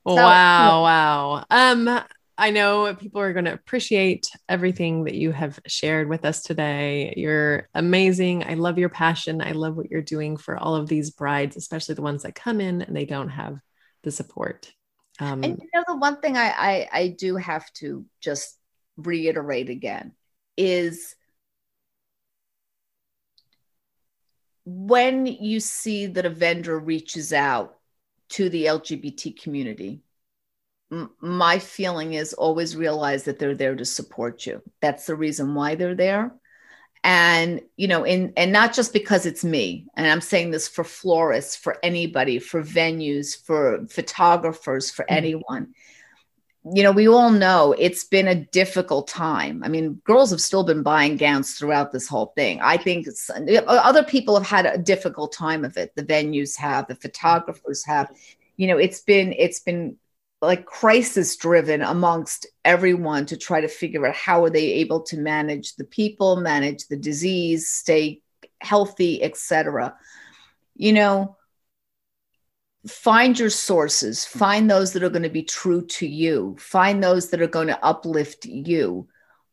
wow, so, wow. Um, I know people are going to appreciate everything that you have shared with us today. You're amazing. I love your passion. I love what you're doing for all of these brides, especially the ones that come in and they don't have the support. Um, and you know, the one thing I, I, I do have to just reiterate again is when you see that a vendor reaches out to the LGBT community my feeling is always realize that they're there to support you. That's the reason why they're there. And, you know, in, and not just because it's me, and I'm saying this for florists, for anybody, for venues, for photographers, for mm-hmm. anyone. You know, we all know it's been a difficult time. I mean, girls have still been buying gowns throughout this whole thing. I think other people have had a difficult time of it. The venues have, the photographers have. You know, it's been it's been like crisis driven amongst everyone to try to figure out how are they able to manage the people manage the disease stay healthy etc you know find your sources find those that are going to be true to you find those that are going to uplift you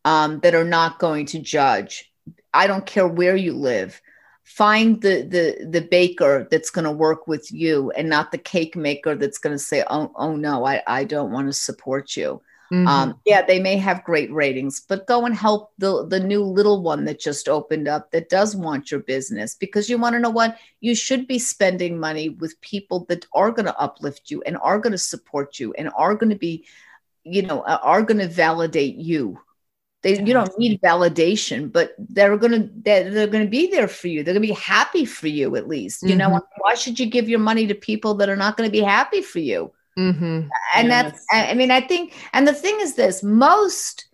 um, that are not going to judge. I don't care where you live find the the the baker that's going to work with you and not the cake maker that's going to say oh, oh no I, I don't want to support you. Mm-hmm. um, yeah they may have great ratings but go and help the the new little one that just opened up that does want your business because you want to know what? You should be spending money with people that are going to uplift you and are going to support you and are going to be you know are going to validate you they, you don't need validation, but they're gonna they're, they're gonna be there for you. They're gonna be happy for you at least. You mm-hmm. know, why should you give your money to people that are not gonna be happy for you? Mm-hmm. And yes. that's I mean, I think, and the thing is this: most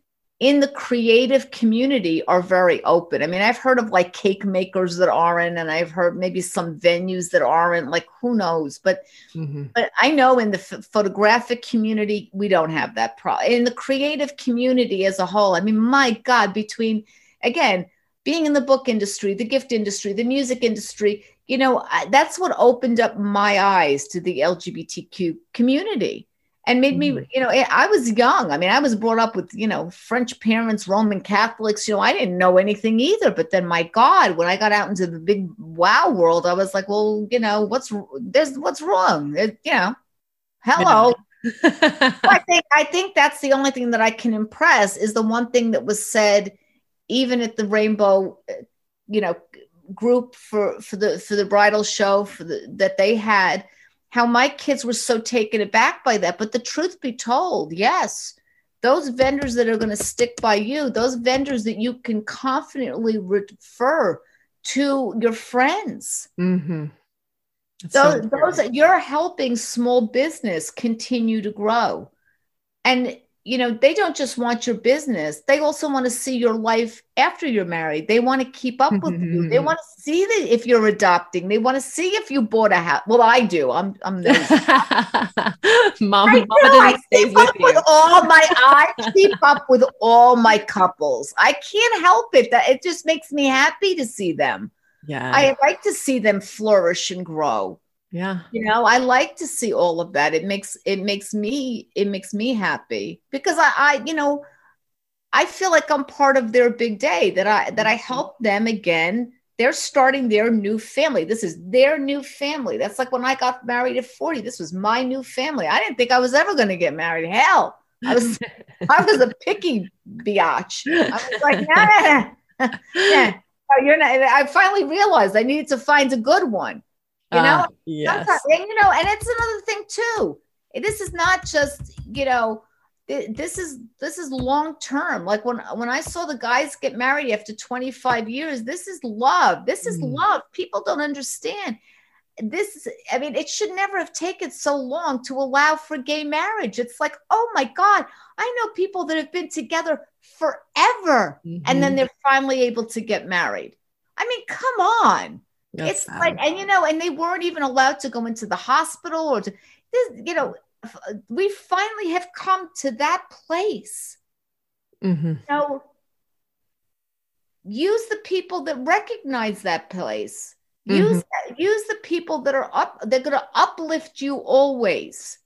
in the creative community are very open. I mean, I've heard of like cake makers that aren't, and I've heard maybe some venues that aren't. Like, who knows? But, mm-hmm. but I know in the f- photographic community, we don't have that problem. In the creative community as a whole, I mean, my God, between again being in the book industry, the gift industry, the music industry, you know, that's what opened up my eyes to the LGBTQ community and made me, mm. you know, I was young. I mean, I was brought up with, you know, French parents, Roman Catholics. You know, I didn't know anything either. But then, my God, when I got out into the big wow world, I was like, well, you know, what's there's what's wrong? It, you know, hello. I think I think that's the only thing that I can impress is the one thing that was said, even at the Rainbow, you know, group for for the for the bridal show for the that they had how my kids were so taken aback by that. But the truth be told, yes, those vendors that are going to stick by you, those vendors that you can confidently refer to your friends. Mm-hmm. Those, so those you're helping small business continue to grow. And you know, they don't just want your business. They also want to see your life after you're married. They want to keep up with you. They mm-hmm. want to see that if you're adopting. They want to see if you bought a house. Well, I do. I'm I'm mom. I, mama I keep up with, with all my I keep up with all my couples. I can't help it. That it just makes me happy to see them. Yeah. I like to see them flourish and grow yeah you know i like to see all of that it makes it makes me it makes me happy because i i you know i feel like i'm part of their big day that i that i mm-hmm. help them again they're starting their new family this is their new family that's like when i got married at 40 this was my new family i didn't think i was ever going to get married hell i was i was a picky biatch i was like nah, yeah you're not i finally realized i needed to find a good one you know uh, yes. and you know and it's another thing too this is not just you know this is this is long term like when when i saw the guys get married after 25 years this is love this is mm. love people don't understand this i mean it should never have taken so long to allow for gay marriage it's like oh my god i know people that have been together forever mm-hmm. and then mm-hmm. they're finally able to get married i mean come on that's it's sad. like, and you know, and they weren't even allowed to go into the hospital or to, this, you know, we finally have come to that place. Mm-hmm. So use the people that recognize that place. Mm-hmm. Use use the people that are up. They're going to uplift you always.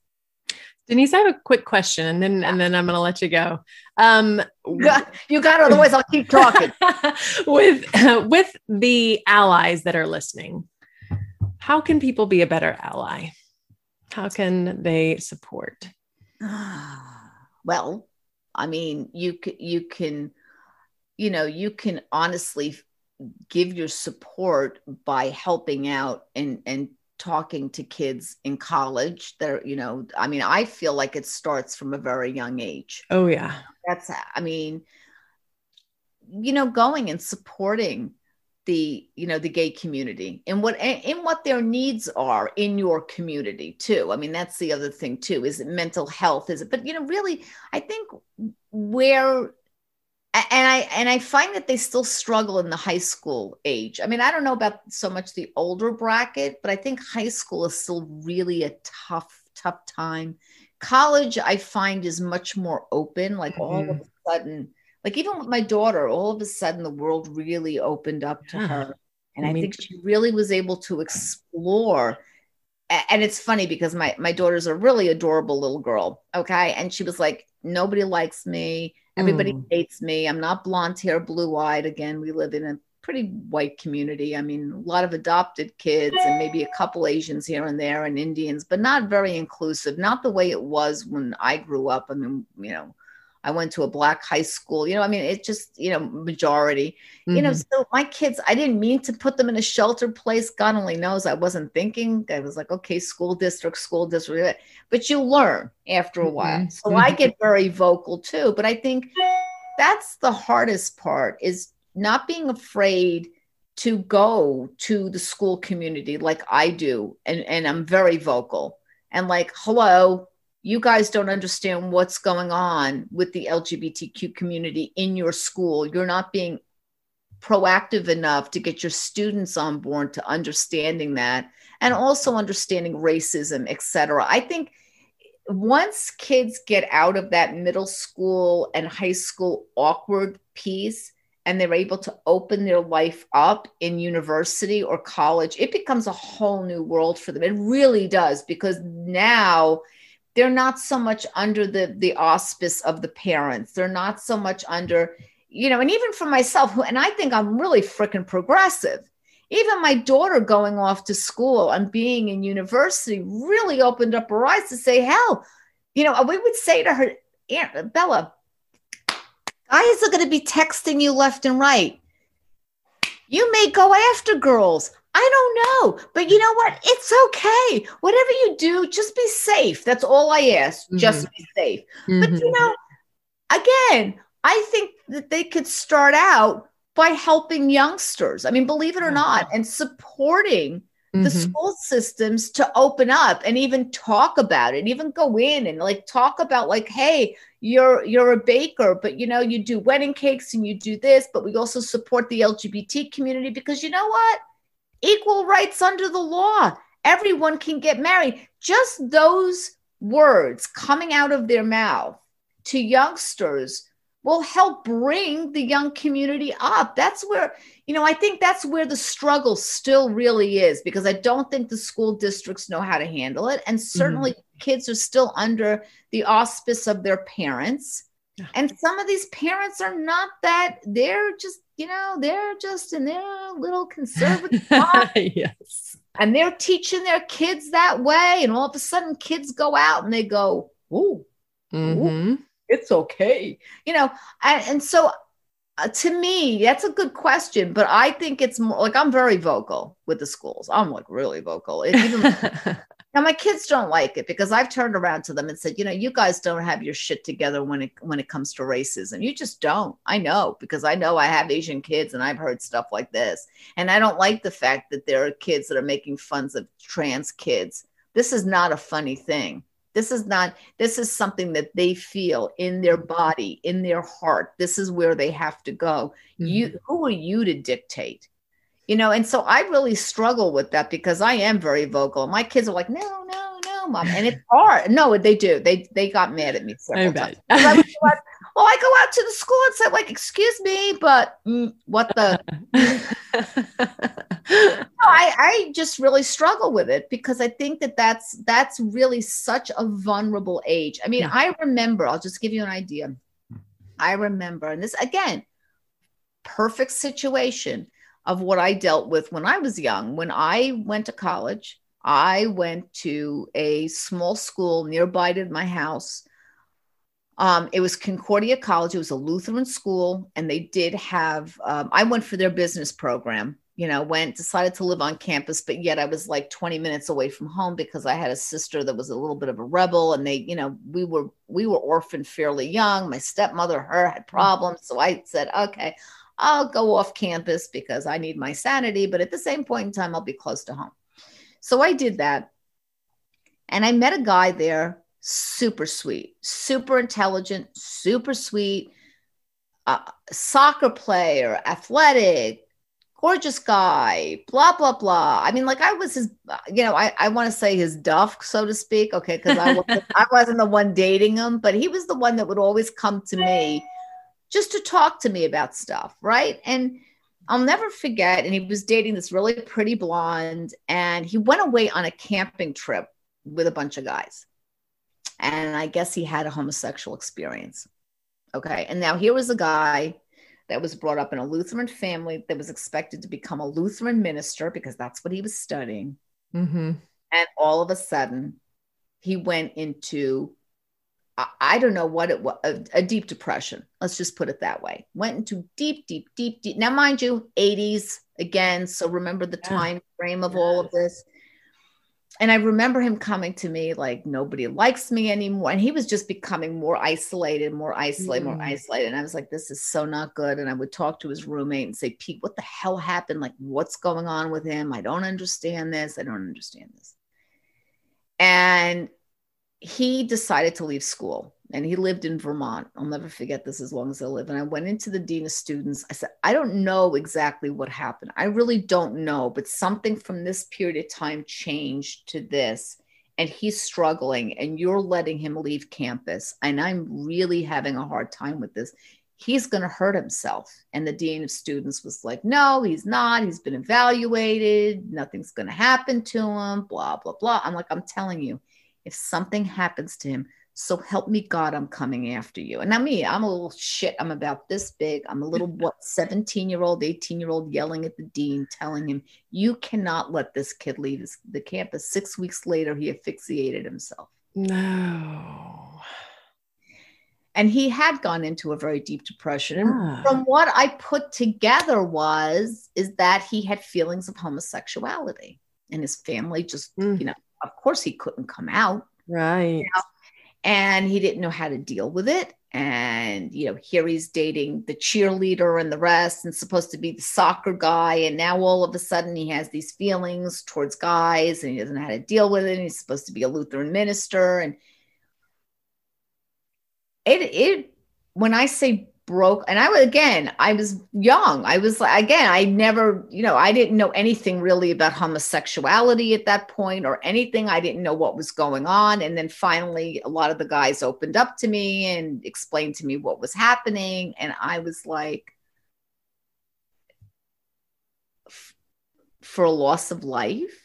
Denise, I have a quick question, and then and then I'm going to let you go. Um, you got, you got otherwise I'll keep talking. with uh, with the allies that are listening, how can people be a better ally? How can they support? Well, I mean, you can you can, you know, you can honestly give your support by helping out and and talking to kids in college they're you know i mean i feel like it starts from a very young age. Oh yeah. That's i mean you know going and supporting the you know the gay community and what in what their needs are in your community too. I mean that's the other thing too is it mental health is it but you know really i think where and I and I find that they still struggle in the high school age. I mean, I don't know about so much the older bracket, but I think high school is still really a tough, tough time. College, I find, is much more open. Like mm-hmm. all of mm-hmm. a sudden, like even with my daughter, all of a sudden the world really opened up to yeah. her. And I, I mean, think she really was able to explore. And it's funny because my my daughter's a really adorable little girl. Okay. And she was like, nobody likes me Everybody mm. hates me. I'm not blonde hair, blue eyed. Again, we live in a pretty white community. I mean, a lot of adopted kids and maybe a couple Asians here and there and Indians, but not very inclusive. Not the way it was when I grew up. I mean, you know, I went to a black high school. You know, I mean, it just, you know, majority. Mm-hmm. You know, mm-hmm. so my kids, I didn't mean to put them in a sheltered place. God only knows I wasn't thinking. I was like, okay, school district, school district. But you learn after a while. Mm-hmm. So I mm-hmm. get very vocal too. But I think that's the hardest part is not being afraid to go to the school community like I do. And, and I'm very vocal and like, hello, you guys don't understand what's going on with the LGBTQ community in your school. You're not being proactive enough to get your students on board to understanding that and also understanding racism, etc. I think once kids get out of that middle school and high school awkward piece and they're able to open their life up in university or college, it becomes a whole new world for them. It really does because now they're not so much under the the auspice of the parents. They're not so much under, you know, and even for myself, who and I think I'm really freaking progressive. Even my daughter going off to school and being in university really opened up her eyes to say, hell, you know, we would say to her, Aunt Bella, guys are going to be texting you left and right. You may go after girls. I don't know. But you know what? It's okay. Whatever you do, just be safe. That's all I ask. Mm-hmm. Just be safe. Mm-hmm. But you know, again, I think that they could start out by helping youngsters. I mean, believe it or not, and supporting mm-hmm. the school systems to open up and even talk about it, even go in and like talk about like, hey, you're you're a baker, but you know, you do wedding cakes and you do this, but we also support the LGBT community because you know what? Equal rights under the law. Everyone can get married. Just those words coming out of their mouth to youngsters will help bring the young community up. That's where, you know, I think that's where the struggle still really is because I don't think the school districts know how to handle it. And certainly mm-hmm. kids are still under the auspice of their parents. And some of these parents are not that, they're just you know, they're just in their little conservative yes. And they're teaching their kids that way. And all of a sudden, kids go out and they go, Ooh, mm-hmm. ooh it's okay. You know, and, and so uh, to me, that's a good question, but I think it's more like I'm very vocal with the schools. I'm like really vocal. Even, Now my kids don't like it because I've turned around to them and said, you know, you guys don't have your shit together when it when it comes to racism. You just don't. I know because I know I have Asian kids and I've heard stuff like this. And I don't like the fact that there are kids that are making fun of trans kids. This is not a funny thing. This is not this is something that they feel in their body, in their heart. This is where they have to go. Mm-hmm. You who are you to dictate? You know and so i really struggle with that because i am very vocal. My kids are like no no no mom and it's hard. No they do. They they got mad at me several times. I like, well i go out to the school and say like excuse me but mm, what the I, I just really struggle with it because i think that that's that's really such a vulnerable age. I mean yeah. i remember i'll just give you an idea. I remember and this again perfect situation of what I dealt with when I was young. When I went to college, I went to a small school nearby to my house. Um, it was Concordia College. It was a Lutheran school, and they did have. Um, I went for their business program. You know, went decided to live on campus, but yet I was like 20 minutes away from home because I had a sister that was a little bit of a rebel, and they, you know, we were we were orphaned fairly young. My stepmother, her had problems, so I said, okay, I'll go off campus because I need my sanity, but at the same point in time, I'll be close to home. So I did that. And I met a guy there, super sweet, super intelligent, super sweet, uh, soccer player, athletic, gorgeous guy, blah, blah, blah. I mean, like I was his, you know, I, I want to say his duff, so to speak. Okay. Cause I wasn't, I wasn't the one dating him, but he was the one that would always come to me just to talk to me about stuff, right? And I'll never forget. And he was dating this really pretty blonde, and he went away on a camping trip with a bunch of guys. And I guess he had a homosexual experience. Okay. And now here was a guy that was brought up in a Lutheran family that was expected to become a Lutheran minister because that's what he was studying. Mm-hmm. And all of a sudden, he went into I don't know what it was, a, a, deep depression. Let's just put it that way. Went into deep, deep, deep, deep. Now, mind you, 80s again. So remember the yeah. time frame of all of this. And I remember him coming to me like, nobody likes me anymore. And he was just becoming more isolated, more isolated, mm. more isolated. And I was like, this is so not good. And I would talk to his roommate and say, Pete, what the hell happened? Like, what's going on with him? I don't understand this. I don't understand this. And he decided to leave school and he lived in Vermont. I'll never forget this as long as I live. And I went into the dean of students. I said, I don't know exactly what happened. I really don't know, but something from this period of time changed to this. And he's struggling, and you're letting him leave campus. And I'm really having a hard time with this. He's going to hurt himself. And the dean of students was like, No, he's not. He's been evaluated. Nothing's going to happen to him, blah, blah, blah. I'm like, I'm telling you, if something happens to him, so help me God, I'm coming after you. And now me, I'm a little shit. I'm about this big. I'm a little what 17 year old, 18 year old yelling at the dean, telling him, you cannot let this kid leave the campus. Six weeks later, he asphyxiated himself. No. And he had gone into a very deep depression. And ah. from what I put together was, is that he had feelings of homosexuality and his family just, mm. you know, of course he couldn't come out. Right. You know? and he didn't know how to deal with it and you know here he's dating the cheerleader and the rest and supposed to be the soccer guy and now all of a sudden he has these feelings towards guys and he doesn't know how to deal with it and he's supposed to be a lutheran minister and it it when i say broke and i was again i was young. I was like again i never you know i didn't know anything really about homosexuality at that point or anything. I didn't know what was going on. And then finally a lot of the guys opened up to me and explained to me what was happening. And i was like for a loss of life.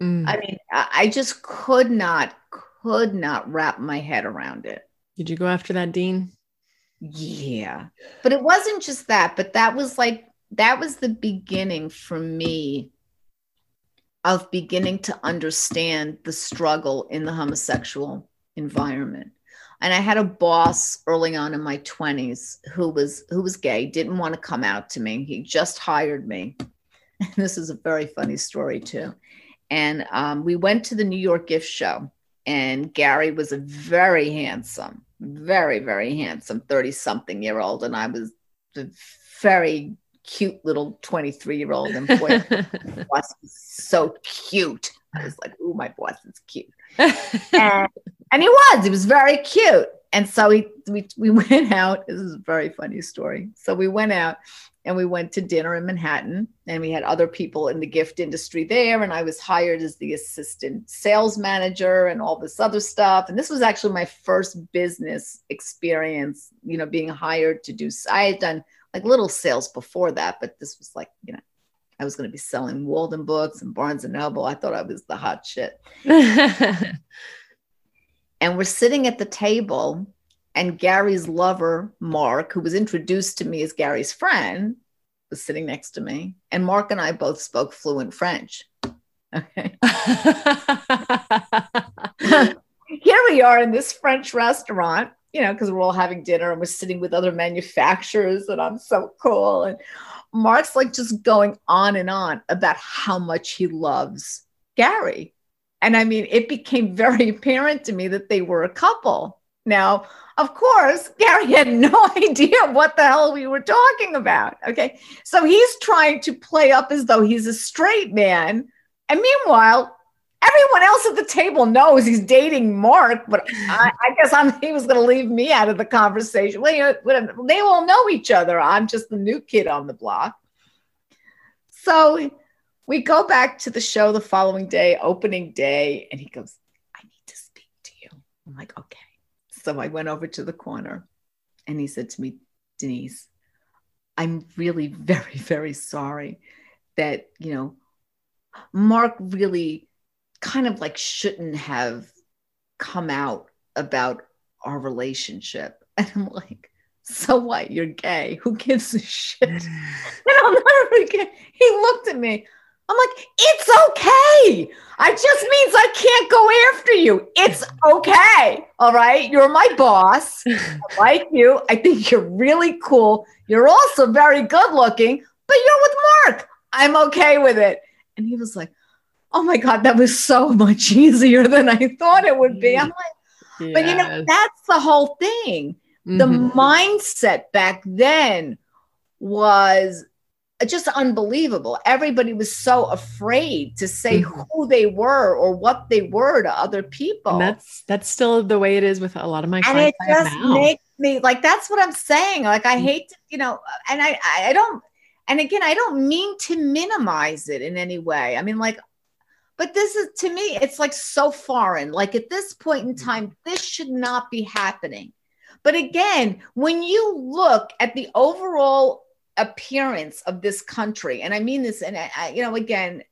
Mm. i mean i just could not could not wrap my head around it. Did you go after that dean yeah. But it wasn't just that, but that was like, that was the beginning for me of beginning to understand the struggle in the homosexual environment. And I had a boss early on in my 20s who was who was gay, didn't want to come out to me. He just hired me. And this is a very funny story too. And um, we went to the New York gift show, and Gary was a very handsome, very, very handsome 30 something year old. And I was a very cute little 23 year old. And boy, boss was so cute. I was like, oh, my boss is cute. and, and he was, he was very cute. And so we, we, we went out. This is a very funny story. So we went out and we went to dinner in Manhattan and we had other people in the gift industry there and I was hired as the assistant sales manager and all this other stuff and this was actually my first business experience you know being hired to do I had done like little sales before that but this was like you know I was going to be selling Waldenbooks and Barnes and Noble I thought I was the hot shit and we're sitting at the table and Gary's lover, Mark, who was introduced to me as Gary's friend, was sitting next to me. And Mark and I both spoke fluent French. Okay. Here we are in this French restaurant, you know, because we're all having dinner and we're sitting with other manufacturers, and I'm so cool. And Mark's like just going on and on about how much he loves Gary. And I mean, it became very apparent to me that they were a couple. Now, of course, Gary had no idea what the hell we were talking about. Okay. So he's trying to play up as though he's a straight man. And meanwhile, everyone else at the table knows he's dating Mark, but I, I guess I'm, he was going to leave me out of the conversation. Well, you know, they all know each other. I'm just the new kid on the block. So we go back to the show the following day, opening day, and he goes, I need to speak to you. I'm like, okay. So I went over to the corner and he said to me, Denise, I'm really very, very sorry that, you know, Mark really kind of like shouldn't have come out about our relationship. And I'm like, so what? You're gay. Who gives a shit? and I'll never forget. He looked at me. I'm like, it's okay. I just means I can't go after you. It's okay. All right. You're my boss. I like you. I think you're really cool. You're also very good looking, but you're with Mark. I'm okay with it. And he was like, oh my God, that was so much easier than I thought it would be. I'm like, yes. but you know, that's the whole thing. Mm-hmm. The mindset back then was just unbelievable. Everybody was so afraid to say mm-hmm. who they were or what they were to other people. And that's that's still the way it is with a lot of my and clients. And it just makes me like that's what I'm saying. Like I mm-hmm. hate to, you know, and I I don't and again, I don't mean to minimize it in any way. I mean, like, but this is to me, it's like so foreign. Like at this point in time, this should not be happening. But again, when you look at the overall appearance of this country, and I mean this, and I, you know, again,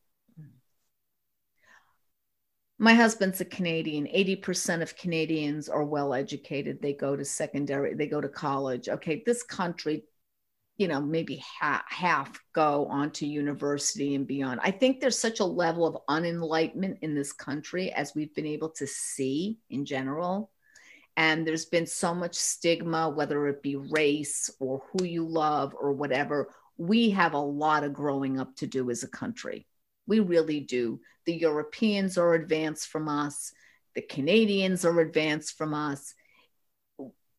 my husband's a Canadian. 80% of Canadians are well educated. They go to secondary, they go to college. Okay, this country you know maybe half go on to university and beyond i think there's such a level of unenlightenment in this country as we've been able to see in general and there's been so much stigma whether it be race or who you love or whatever we have a lot of growing up to do as a country. We really do. The europeans are advanced from us. The canadians are advanced from us.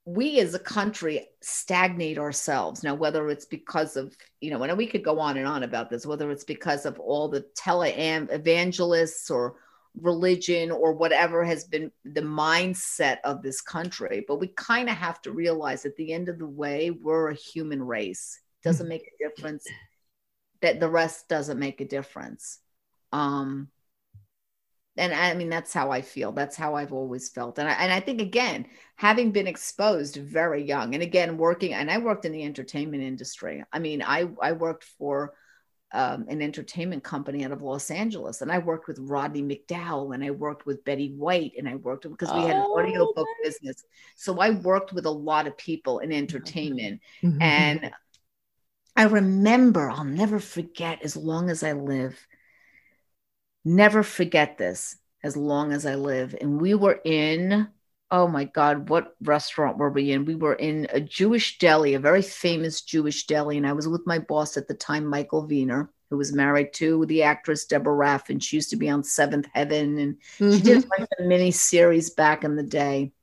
We as a country stagnate ourselves. Now whether it's because of you know and we could go on and on about this whether it's because of all the tele evangelists or religion or whatever has been the mindset of this country but we kind of have to realize at the end of the way we're a human race it doesn't make a difference that the rest doesn't make a difference um and I mean that's how I feel. That's how I've always felt. And I, and I think again, having been exposed very young, and again working, and I worked in the entertainment industry. I mean, I I worked for um, an entertainment company out of Los Angeles, and I worked with Rodney McDowall, and I worked with Betty White, and I worked because we had an audiobook oh, business. So I worked with a lot of people in entertainment, mm-hmm. and I remember, I'll never forget, as long as I live never forget this as long as I live. And we were in, oh my God, what restaurant were we in? We were in a Jewish deli, a very famous Jewish deli. And I was with my boss at the time, Michael Viner, who was married to the actress Deborah Raffin. She used to be on Seventh Heaven and mm-hmm. she did like a mini series back in the day.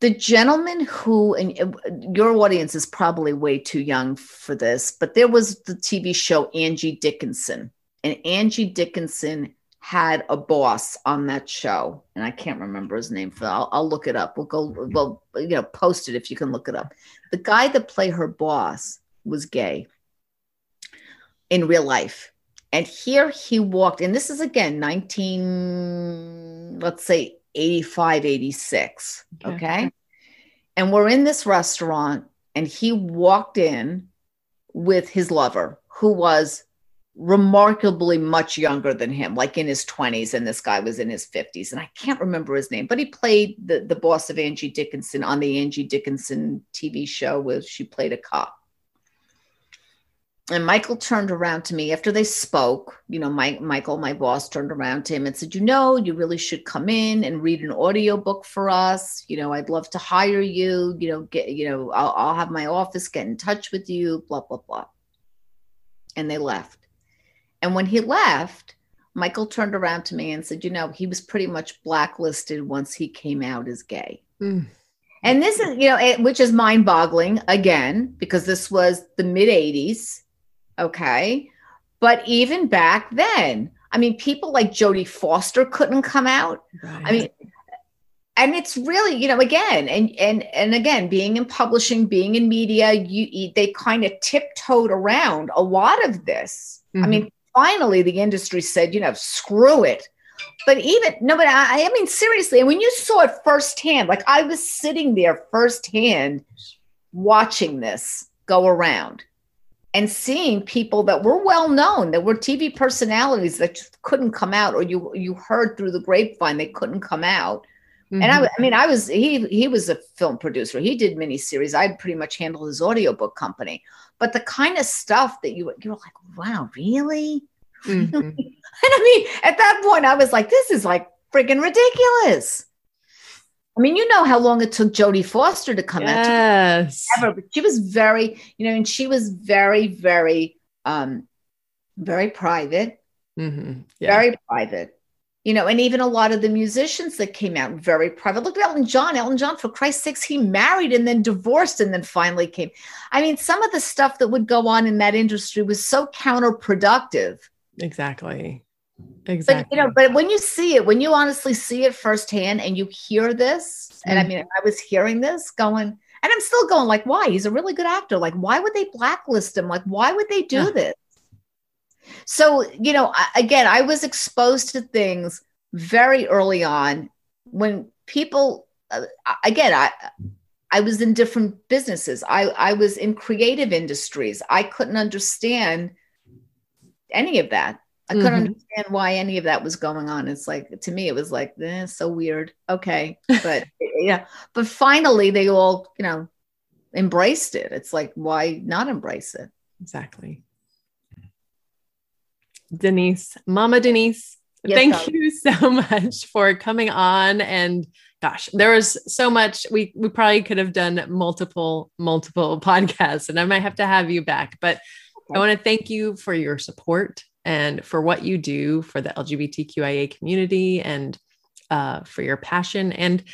The gentleman who, and your audience is probably way too young for this, but there was the TV show Angie Dickinson and Angie Dickinson had a boss on that show, and I can't remember his name. For I'll, I'll look it up. We'll go. Well, you know, post it if you can look it up. The guy that played her boss was gay in real life, and here he walked. And this is again 19, let's say 85, 86. Okay. okay. And we're in this restaurant, and he walked in with his lover, who was remarkably much younger than him, like in his 20s, and this guy was in his 50s. And I can't remember his name, but he played the, the boss of Angie Dickinson on the Angie Dickinson TV show where she played a cop. And Michael turned around to me after they spoke. You know, my, Michael, my boss, turned around to him and said, You know, you really should come in and read an audiobook for us. You know, I'd love to hire you. You know, get, you know, I'll, I'll have my office get in touch with you, blah, blah, blah. And they left. And when he left, Michael turned around to me and said, You know, he was pretty much blacklisted once he came out as gay. Mm. And this is, you know, it, which is mind boggling again, because this was the mid 80s. Okay. But even back then, I mean, people like Jodie Foster couldn't come out. Right. I mean, and it's really you know again and and and again being in publishing being in media you they kind of tiptoed around a lot of this mm-hmm. i mean finally the industry said, you know, screw it. But even no, but I, I mean seriously, and when you saw it firsthand, like I was sitting there firsthand watching this go around and seeing people that were well known, that were TV personalities that just couldn't come out, or you you heard through the grapevine they couldn't come out. Mm-hmm. And I, I mean, I was he he was a film producer. He did miniseries. I pretty much handled his audiobook company. But the kind of stuff that you you're like, wow, really? Mm-hmm. and I mean, at that point, I was like, this is like freaking ridiculous. I mean, you know how long it took Jodie Foster to come yes. out. Ever, but she was very, you know, and she was very, very, um, very private. Mm-hmm. Yeah. Very private. You know, and even a lot of the musicians that came out very private. Look at Elton John. Elton John, for Christ's sakes, he married and then divorced and then finally came. I mean, some of the stuff that would go on in that industry was so counterproductive. Exactly. Exactly. But you know, but when you see it, when you honestly see it firsthand and you hear this, mm-hmm. and I mm. mean, I was hearing this going, and I'm still going, like, why? He's a really good actor. Like, why would they blacklist him? Like, why would they do yeah. this? So, you know, again, I was exposed to things very early on when people, uh, again, I, I was in different businesses. I, I was in creative industries. I couldn't understand any of that. I couldn't mm-hmm. understand why any of that was going on. It's like to me, it was like, eh, so weird. Okay, but yeah, but finally, they all, you know, embraced it. It's like, why not embrace it? Exactly. Denise, Mama Denise, yes, thank you so much for coming on. And gosh, there was so much. We we probably could have done multiple multiple podcasts, and I might have to have you back. But okay. I want to thank you for your support and for what you do for the LGBTQIA community and uh, for your passion and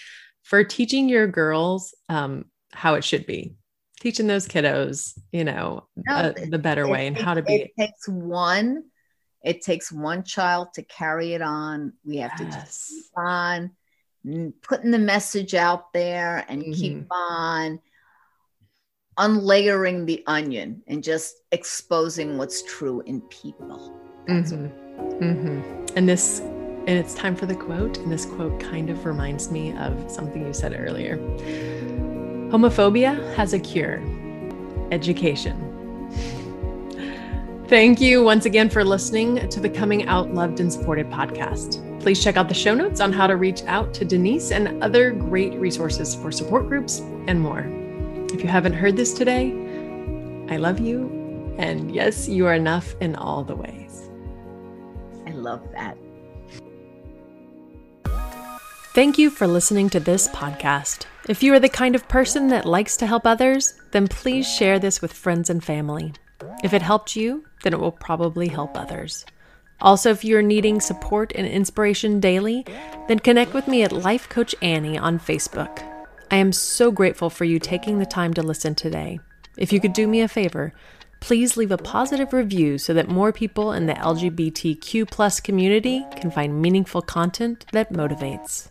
for teaching your girls um, how it should be teaching those kiddos you know no, uh, the better it, way and how to be it takes one it takes one child to carry it on. We have yes. to just keep on putting the message out there and mm-hmm. keep on unlayering the onion and just exposing what's true in people. Mm-hmm. Mm-hmm. And this, and it's time for the quote. And this quote kind of reminds me of something you said earlier. Homophobia has a cure education. Thank you once again for listening to the Coming Out Loved and Supported podcast. Please check out the show notes on how to reach out to Denise and other great resources for support groups and more. If you haven't heard this today, I love you. And yes, you are enough in all the ways. I love that. Thank you for listening to this podcast. If you are the kind of person that likes to help others, then please share this with friends and family. If it helped you, then it will probably help others. Also, if you're needing support and inspiration daily, then connect with me at Life Coach Annie on Facebook. I am so grateful for you taking the time to listen today. If you could do me a favor, please leave a positive review so that more people in the LGBTQ community can find meaningful content that motivates.